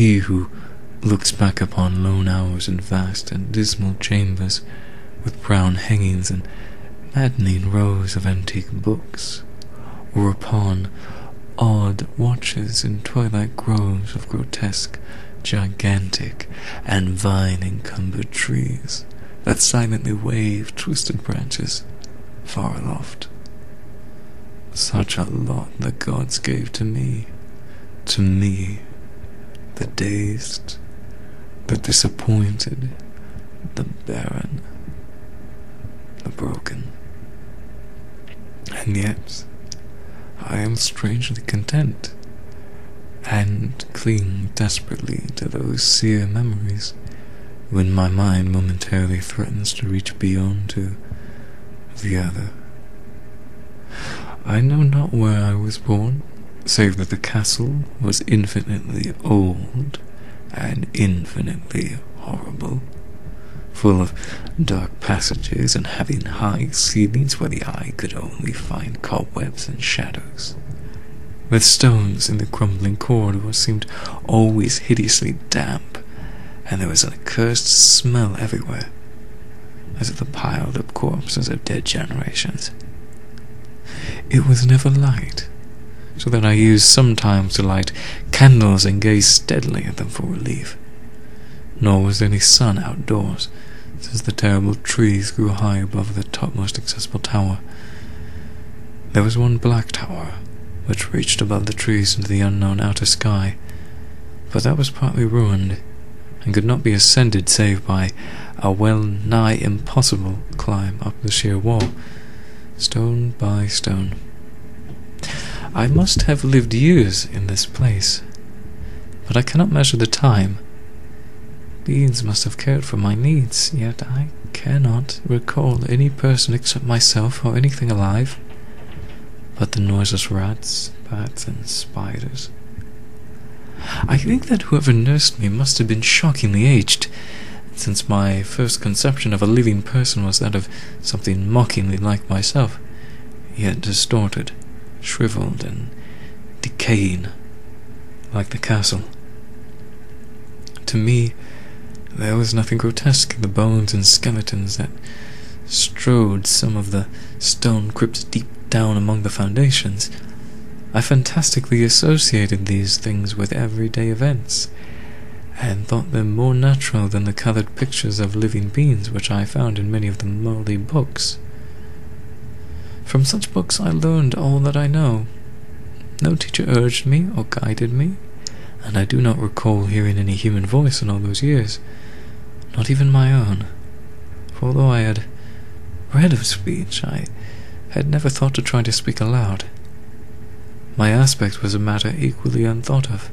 He who looks back upon lone hours in vast and dismal chambers with brown hangings and maddening rows of antique books, or upon odd watches in twilight groves of grotesque, gigantic, and vine-encumbered trees that silently wave twisted branches far aloft. Such a lot the gods gave to me, to me, the dazed, the disappointed, the barren, the broken. And yet, I am strangely content, and cling desperately to those sear memories when my mind momentarily threatens to reach beyond to the other. I know not where I was born, save that the castle was infinitely old and infinitely horrible, full of dark passages and having high ceilings where the eye could only find cobwebs and shadows. The stones in the crumbling corridors seemed always hideously damp, and there was an accursed smell everywhere, as of the piled up corpses of dead generations. It was never light, so that I used sometimes to light candles and gaze steadily at them for relief. Nor was there any sun outdoors, since the terrible trees grew high above the topmost accessible tower. There was one black tower, which reached above the trees into the unknown outer sky, but that was partly ruined, and could not be ascended save by a well nigh impossible climb up the sheer wall, stone by stone. I must have lived years in this place, but I cannot measure the time. Beings must have cared for my needs, yet I cannot recall any person except myself or anything alive but the noiseless rats, bats, and spiders. I think that whoever nursed me must have been shockingly aged, since my first conception of a living person was that of something mockingly like myself, yet distorted, shriveled, and decaying, like the castle. To me, there was nothing grotesque in the bones and skeletons that strode some of the stone crypts deep down among the foundations. I fantastically associated these things with everyday events, and thought them more natural than the colored pictures of living beings which I found in many of the moldy books. From such books I learned all that I know. No teacher urged me or guided me, and I do not recall hearing any human voice in all those years, not even my own. For although I had read of speech, I had never thought to try to speak aloud. My aspect was a matter equally unthought of,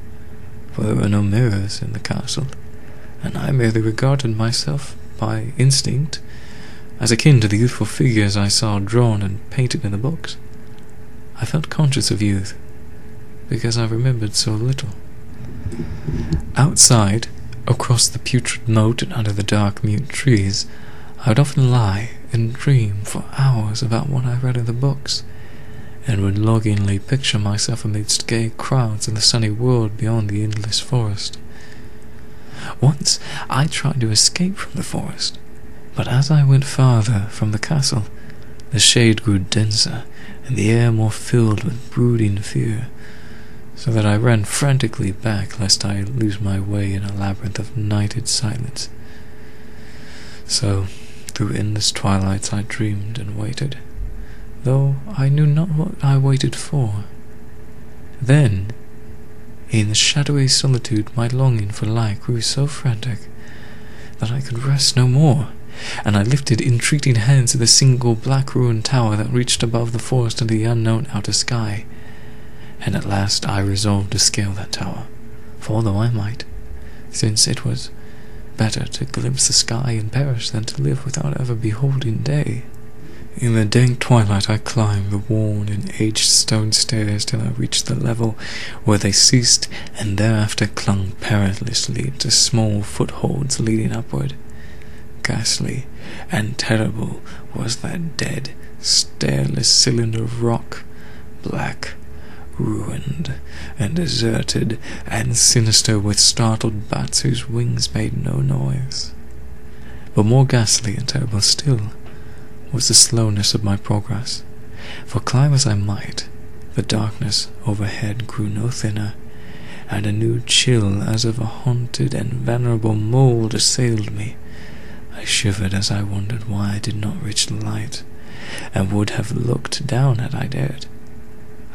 for there were no mirrors in the castle, and I merely regarded myself, by instinct, as akin to the youthful figures I saw drawn and painted in the books. I felt conscious of youth, because I remembered so little. Outside, across the putrid moat and under the dark mute trees, I would often lie and dream for hours about what I read in the books, and would longingly picture myself amidst gay crowds in the sunny world beyond the endless forest. Once I tried to escape from the forest, but as I went farther from the castle, the shade grew denser and the air more filled with brooding fear, so that I ran frantically back lest I lose my way in a labyrinth of nighted silence. So, through endless twilights I dreamed and waited, though I knew not what I waited for. Then, in the shadowy solitude, my longing for light grew so frantic that I could rest no more, and I lifted entreating hands to the single black ruined tower that reached above the forest into the unknown outer sky. And at last I resolved to scale that tower, for though I might, since it was better to glimpse the sky and perish than to live without ever beholding day. In the dank twilight I climbed the worn and aged stone stairs till I reached the level where they ceased and thereafter clung perilously to small footholds leading upward. Ghastly and terrible was that dead, stairless cylinder of rock, black, ruined, and deserted, and sinister with startled bats whose wings made no noise. But more ghastly and terrible still was the slowness of my progress, for climb as I might, the darkness overhead grew no thinner, and a new chill as of a haunted and venerable mold assailed me. I shivered as I wondered why I did not reach the light, and would have looked down had I dared.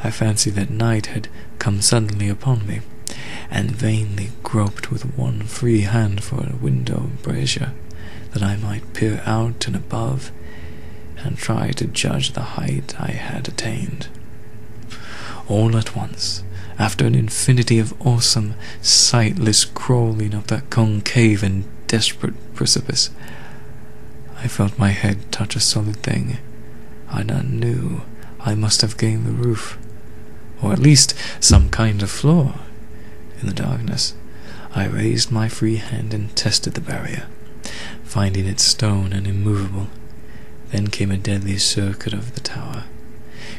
I fancied that night had come suddenly upon me, and vainly groped with one free hand for a window embrasure, that I might peer out and above, and try to judge the height I had attained. All at once, after an infinity of awesome, sightless crawling up that concave and desperate precipice, I felt my head touch a solid thing, I knew I must have gained the roof, or at least some kind of floor. In the darkness, I raised my free hand and tested the barrier, finding it stone and immovable. Then came a deadly circuit of the tower,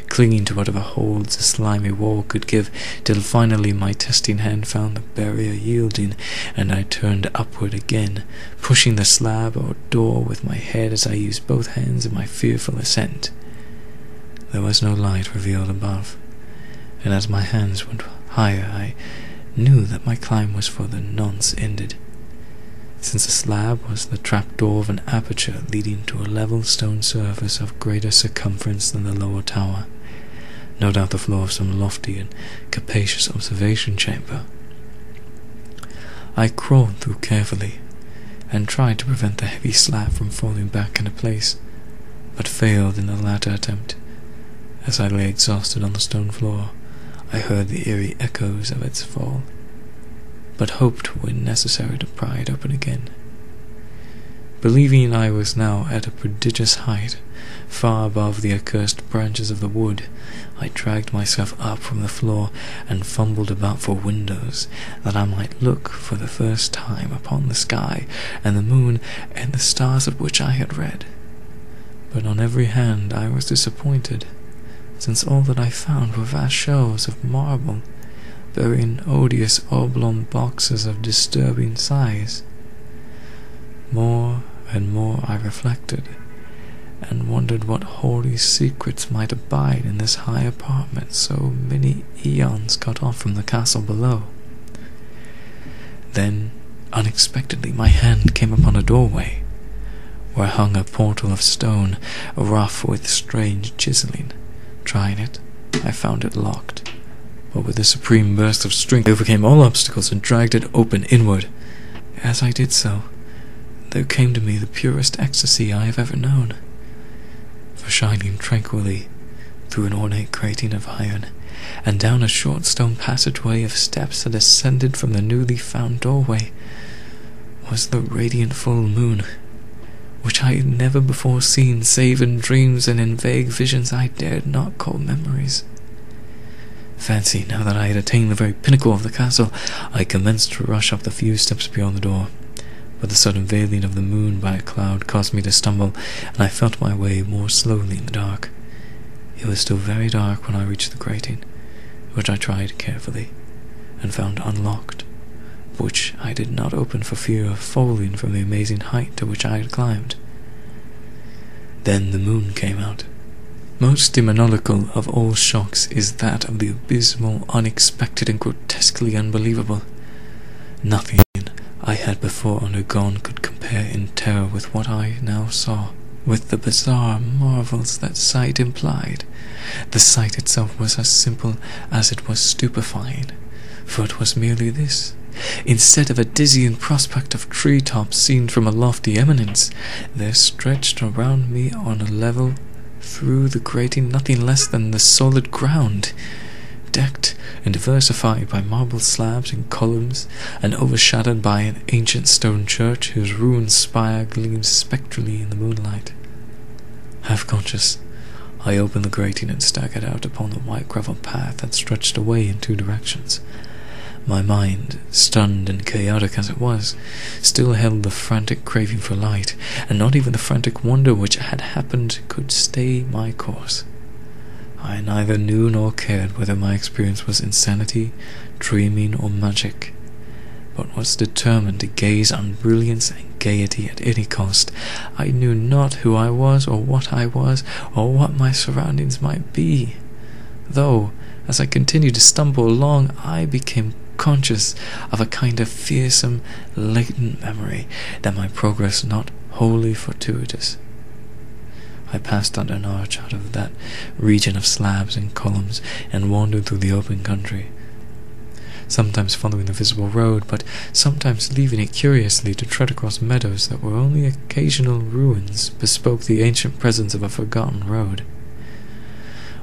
clinging to whatever holds the slimy wall could give, till finally my testing hand found the barrier yielding, and I turned upward again, pushing the slab or door with my head as I used both hands in my fearful ascent. There was no light revealed above, and as my hands went higher, I knew that my climb was for the nonce ended, since the slab was the trapdoor of an aperture leading to a level stone surface of greater circumference than the lower tower, no doubt the floor of some lofty and capacious observation chamber. I crawled through carefully, and tried to prevent the heavy slab from falling back into place, but failed in the latter attempt. As I lay exhausted on the stone floor, I heard the eerie echoes of its fall, but hoped when necessary to pry it open again. Believing I was now at a prodigious height, far above the accursed branches of the wood, I dragged myself up from the floor and fumbled about for windows, that I might look for the first time upon the sky and the moon and the stars of which I had read. But on every hand I was disappointed, since all that I found were vast shelves of marble, bearing odious oblong boxes of disturbing size. More and more I reflected, and wondered what holy secrets might abide in this high apartment so many eons cut off from the castle below. Then, unexpectedly, my hand came upon a doorway, where hung a portal of stone, rough with strange chiseling. Trying it, I found it locked, but with a supreme burst of strength I overcame all obstacles and dragged it open inward. As I did so, there came to me the purest ecstasy I have ever known. For shining tranquilly through an ornate grating of iron, and down a short stone passageway of steps that ascended from the newly found doorway, was the radiant full moon, which I had never before seen save in dreams and in vague visions I dared not call memories. Fancy, now that I had attained the very pinnacle of the castle, I commenced to rush up the few steps beyond the door but the sudden veiling of the moon by a cloud caused me to stumble, and I felt my way more slowly in the dark. It was still very dark when I reached the grating, which I tried carefully, and found unlocked, which I did not open for fear of falling from the amazing height to which I had climbed. Then the moon came out. Most demoniacal of all shocks is that of the abysmal, unexpected, and grotesquely unbelievable. Nothing I had before undergone could compare in terror with what I now saw, with the bizarre marvels that sight implied. The sight itself was as simple as it was stupefying, for it was merely this. Instead of a dizzying prospect of tree tops seen from a lofty eminence, there stretched around me on a level through the grating nothing less than the solid ground, decked and diversified by marble slabs and columns, and overshadowed by an ancient stone church whose ruined spire gleamed spectrally in the moonlight. Half conscious, I opened the grating and staggered out upon the white gravel path that stretched away in two directions. My mind, stunned and chaotic as it was, still held the frantic craving for light, and not even the frantic wonder which had happened could stay my course. I neither knew nor cared whether my experience was insanity, dreaming, or magic, but was determined to gaze on brilliance and gaiety at any cost. I knew not who I was, or what I was, or what my surroundings might be, though, as I continued to stumble along, I became conscious of a kind of fearsome, latent memory that my progress not wholly fortuitous. I passed under an arch out of that region of slabs and columns and wandered through the open country, sometimes following the visible road, but sometimes leaving it curiously to tread across meadows that were only occasional ruins bespoke the ancient presence of a forgotten road.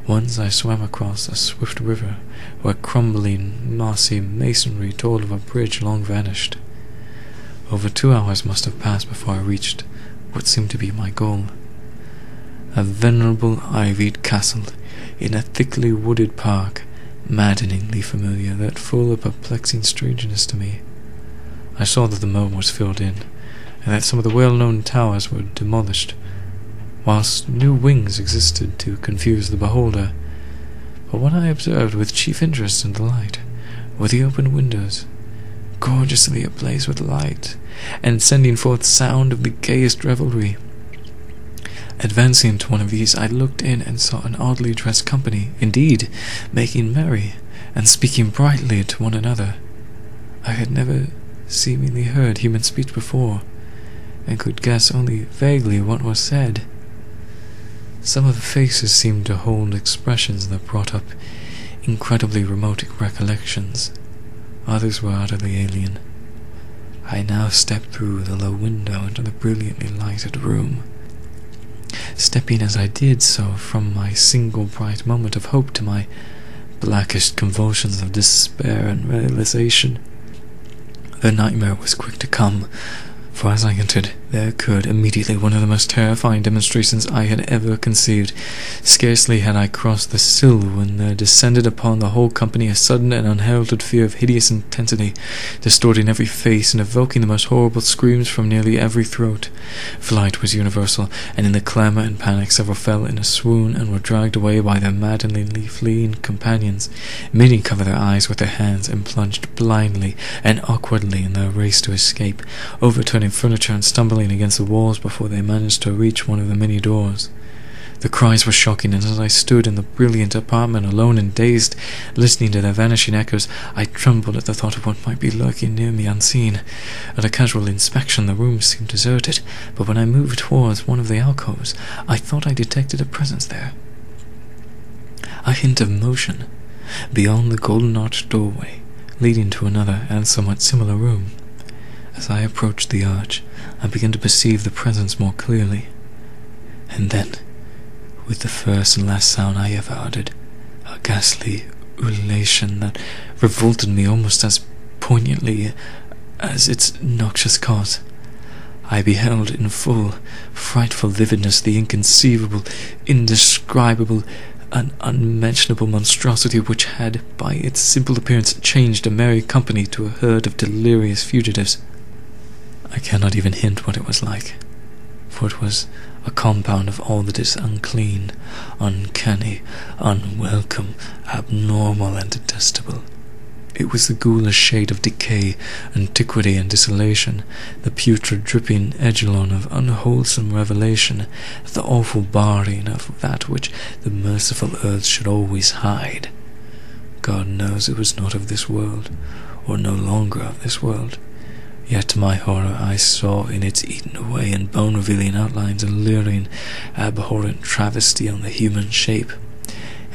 Once I swam across a swift river where crumbling, mossy masonry told of a bridge long vanished. Over two hours must have passed before I reached what seemed to be my goal a venerable ivied castle in a thickly wooded park, maddeningly familiar, that full of perplexing strangeness to me. I saw that the moat was filled in, and that some of the well-known towers were demolished, whilst new wings existed to confuse the beholder. But what I observed with chief interest and delight were the open windows, gorgeously ablaze with light, and sending forth sound of the gayest revelry. Advancing to one of these, I looked in and saw an oddly dressed company, indeed, making merry and speaking brightly to one another. I had never seemingly heard human speech before, and could guess only vaguely what was said. Some of the faces seemed to hold expressions that brought up incredibly remote recollections. Others were utterly alien. I now stepped through the low window into the brilliantly lighted room. Stepping as I did so from my single bright moment of hope to my blackest convulsions of despair and realization, the nightmare was quick to come, for as I entered, there occurred immediately one of the most terrifying demonstrations I had ever conceived. Scarcely had I crossed the sill when there descended upon the whole company a sudden and unheralded fear of hideous intensity, distorting every face and evoking the most horrible screams from nearly every throat. Flight was universal, and in the clamour and panic several fell in a swoon and were dragged away by their maddeningly fleeing companions. Many covered their eyes with their hands and plunged blindly and awkwardly in their race to escape, overturning furniture and stumbling against the walls before they managed to reach one of the many doors. The cries were shocking, and as I stood in the brilliant apartment alone and dazed, listening to their vanishing echoes, I trembled at the thought of what might be lurking near me unseen. At a casual inspection, the room seemed deserted, but when I moved towards one of the alcoves, I thought I detected a presence there. A hint of motion beyond the golden arched doorway, leading to another and somewhat similar room. As I approached the arch, I began to perceive the presence more clearly. And then, with the first and last sound I ever uttered, a ghastly ululation that revolted me almost as poignantly as its noxious cause. I beheld in full, frightful vividness the inconceivable, indescribable, and unmentionable monstrosity which had, by its simple appearance, changed a merry company to a herd of delirious fugitives. I cannot even hint what it was like, for it was a compound of all that is unclean, uncanny, unwelcome, abnormal, and detestable. It was the ghoulish shade of decay, antiquity, and desolation, the putrid dripping eidolon of unwholesome revelation, the awful barring of that which the merciful earth should always hide. God knows it was not of this world, or no longer of this world. Yet to my horror I saw in its eaten away and bone revealing outlines a luring, abhorrent travesty on the human shape,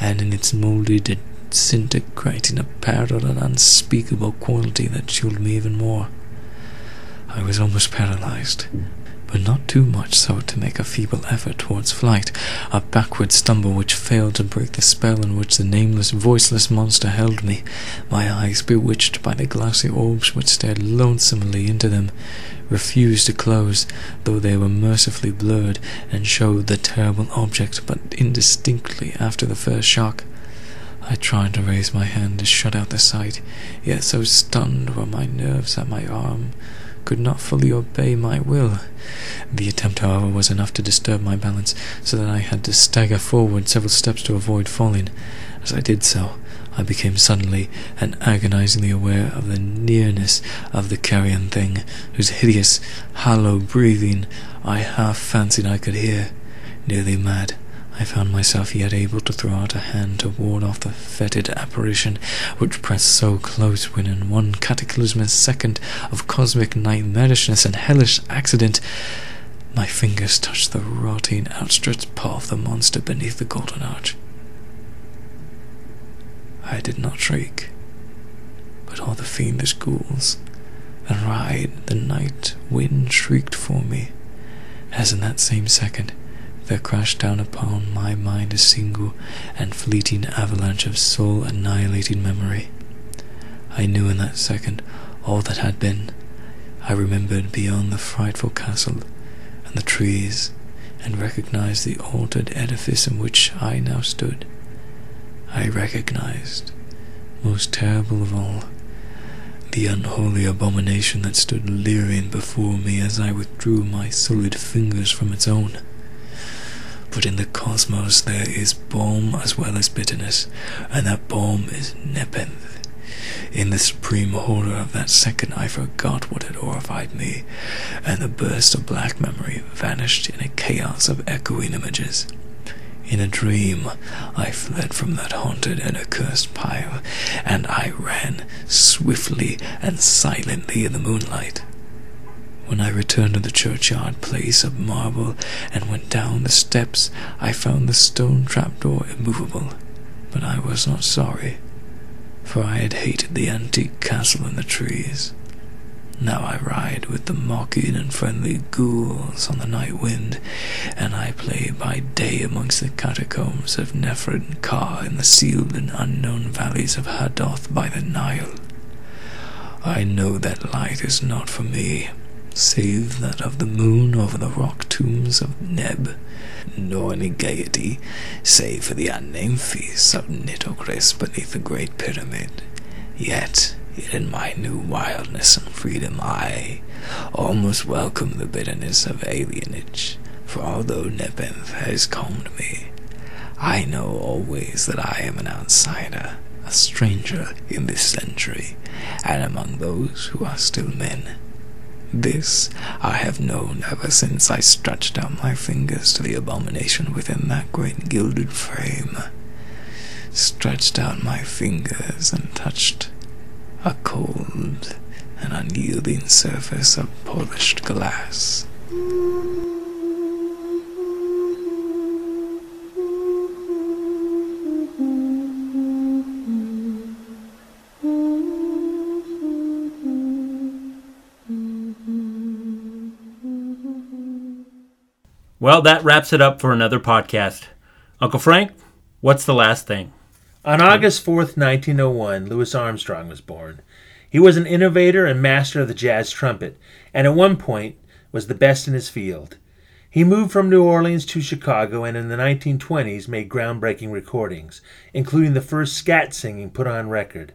and in its moulded disintegrating apparel an unspeakable quality that chilled me even more. I was almost paralyzed, but not too much so to make a feeble effort towards flight, a backward stumble which failed to break the spell in which the nameless, voiceless monster held me, my eyes bewitched by the glassy orbs which stared lonesomely into them, refused to close, though they were mercifully blurred, and showed the terrible object but indistinctly after the first shock. I tried to raise my hand to shut out the sight, yet so stunned were my nerves that my arm could not fully obey my will. The attempt, however, was enough to disturb my balance, so that I had to stagger forward several steps to avoid falling. As I did so, I became suddenly and agonizingly aware of the nearness of the carrion thing, whose hideous, hollow breathing I half fancied I could hear. Nearly mad, I found myself yet able to throw out a hand to ward off the fetid apparition which pressed so close when in one cataclysmic second of cosmic nightmarishness and hellish accident my fingers touched the rotting outstretched paw of the monster beneath the golden arch. I did not shriek, but all the fiendish ghouls that ride the night wind shrieked for me, as in that same second there crashed down upon my mind a single and fleeting avalanche of soul annihilating memory. I knew in that second all that had been. I remembered beyond the frightful castle and the trees, and recognized the altered edifice in which I now stood. I recognized, most terrible of all, the unholy abomination that stood leering before me as I withdrew my solid fingers from its own. But in the cosmos there is balm as well as bitterness, and that balm is Nepenthe. In the supreme horror of that second I forgot what had horrified me, and the burst of black memory vanished in a chaos of echoing images. In a dream, I fled from that haunted and accursed pile, and I ran swiftly and silently in the moonlight. When I returned to the churchyard place of marble and went down the steps, I found the stone trapdoor immovable, but I was not sorry, for I had hated the antique castle in the trees. Now I ride with the mocking and friendly ghouls on the night wind, and I play by day amongst the catacombs of Nephren-Ka in the sealed and unknown valleys of Hadoth by the Nile. I know that light is not for me, save that of the moon over the rock tombs of Neb, nor any gaiety, save for the unnamed feasts of Nitocris beneath the Great Pyramid. Yet, in my new wildness and freedom, I almost welcome the bitterness of alienage, for although Nepenthe has calmed me, I know always that I am an outsider, a stranger in this century, and among those who are still men. This I have known ever since I stretched out my fingers to the abomination within that great gilded frame. Stretched out my fingers and touched a cold and unyielding surface of polished glass. Well, that wraps it up for another podcast. Uncle Frank, what's the last thing? On August 4th, 1901, Louis Armstrong was born. He was an innovator and master of the jazz trumpet, and at one point was the best in his field. He moved from New Orleans to Chicago and in the 1920s made groundbreaking recordings, including the first scat singing put on record.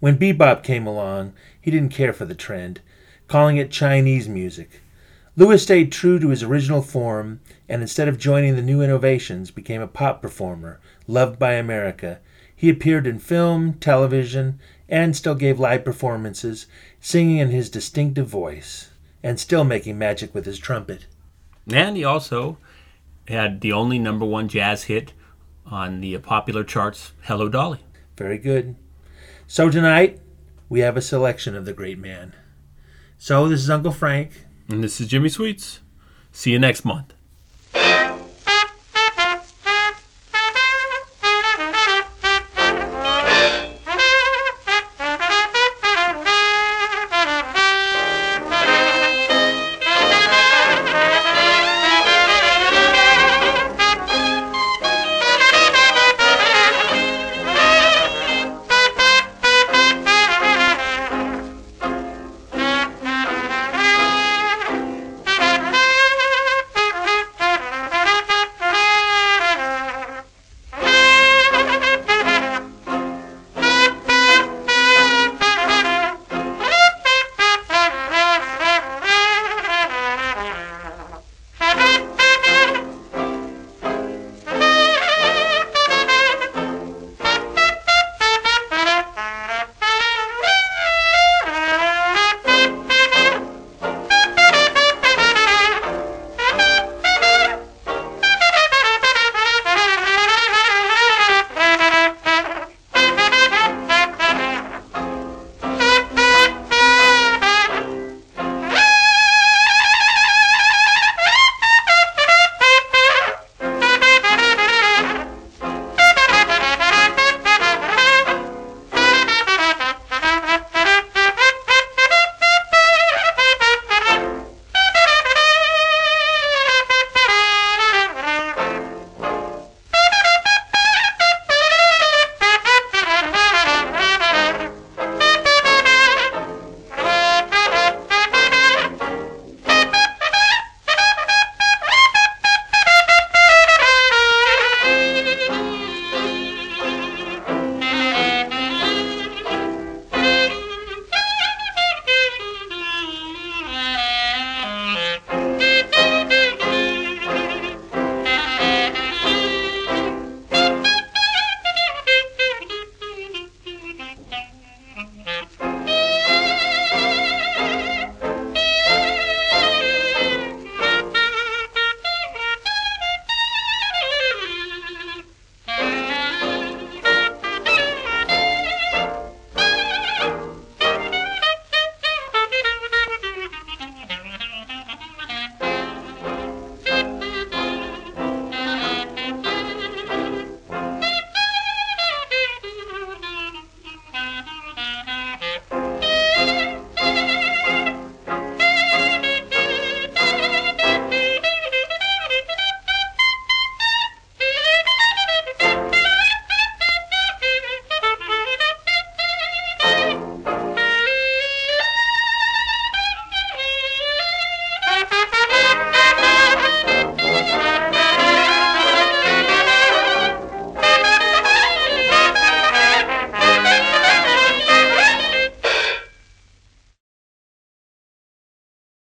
When bebop came along, he didn't care for the trend, calling it Chinese music. Louis stayed true to his original form and instead of joining the new innovations became a pop performer, loved by America. He appeared in film, television, and still gave live performances, singing in his distinctive voice and still making magic with his trumpet. And he also had the only number one jazz hit on the popular charts, Hello Dolly. Very good. So tonight, we have a selection of the great man. So this is Uncle Frank. And this is Jimmy Sweets. See you next month.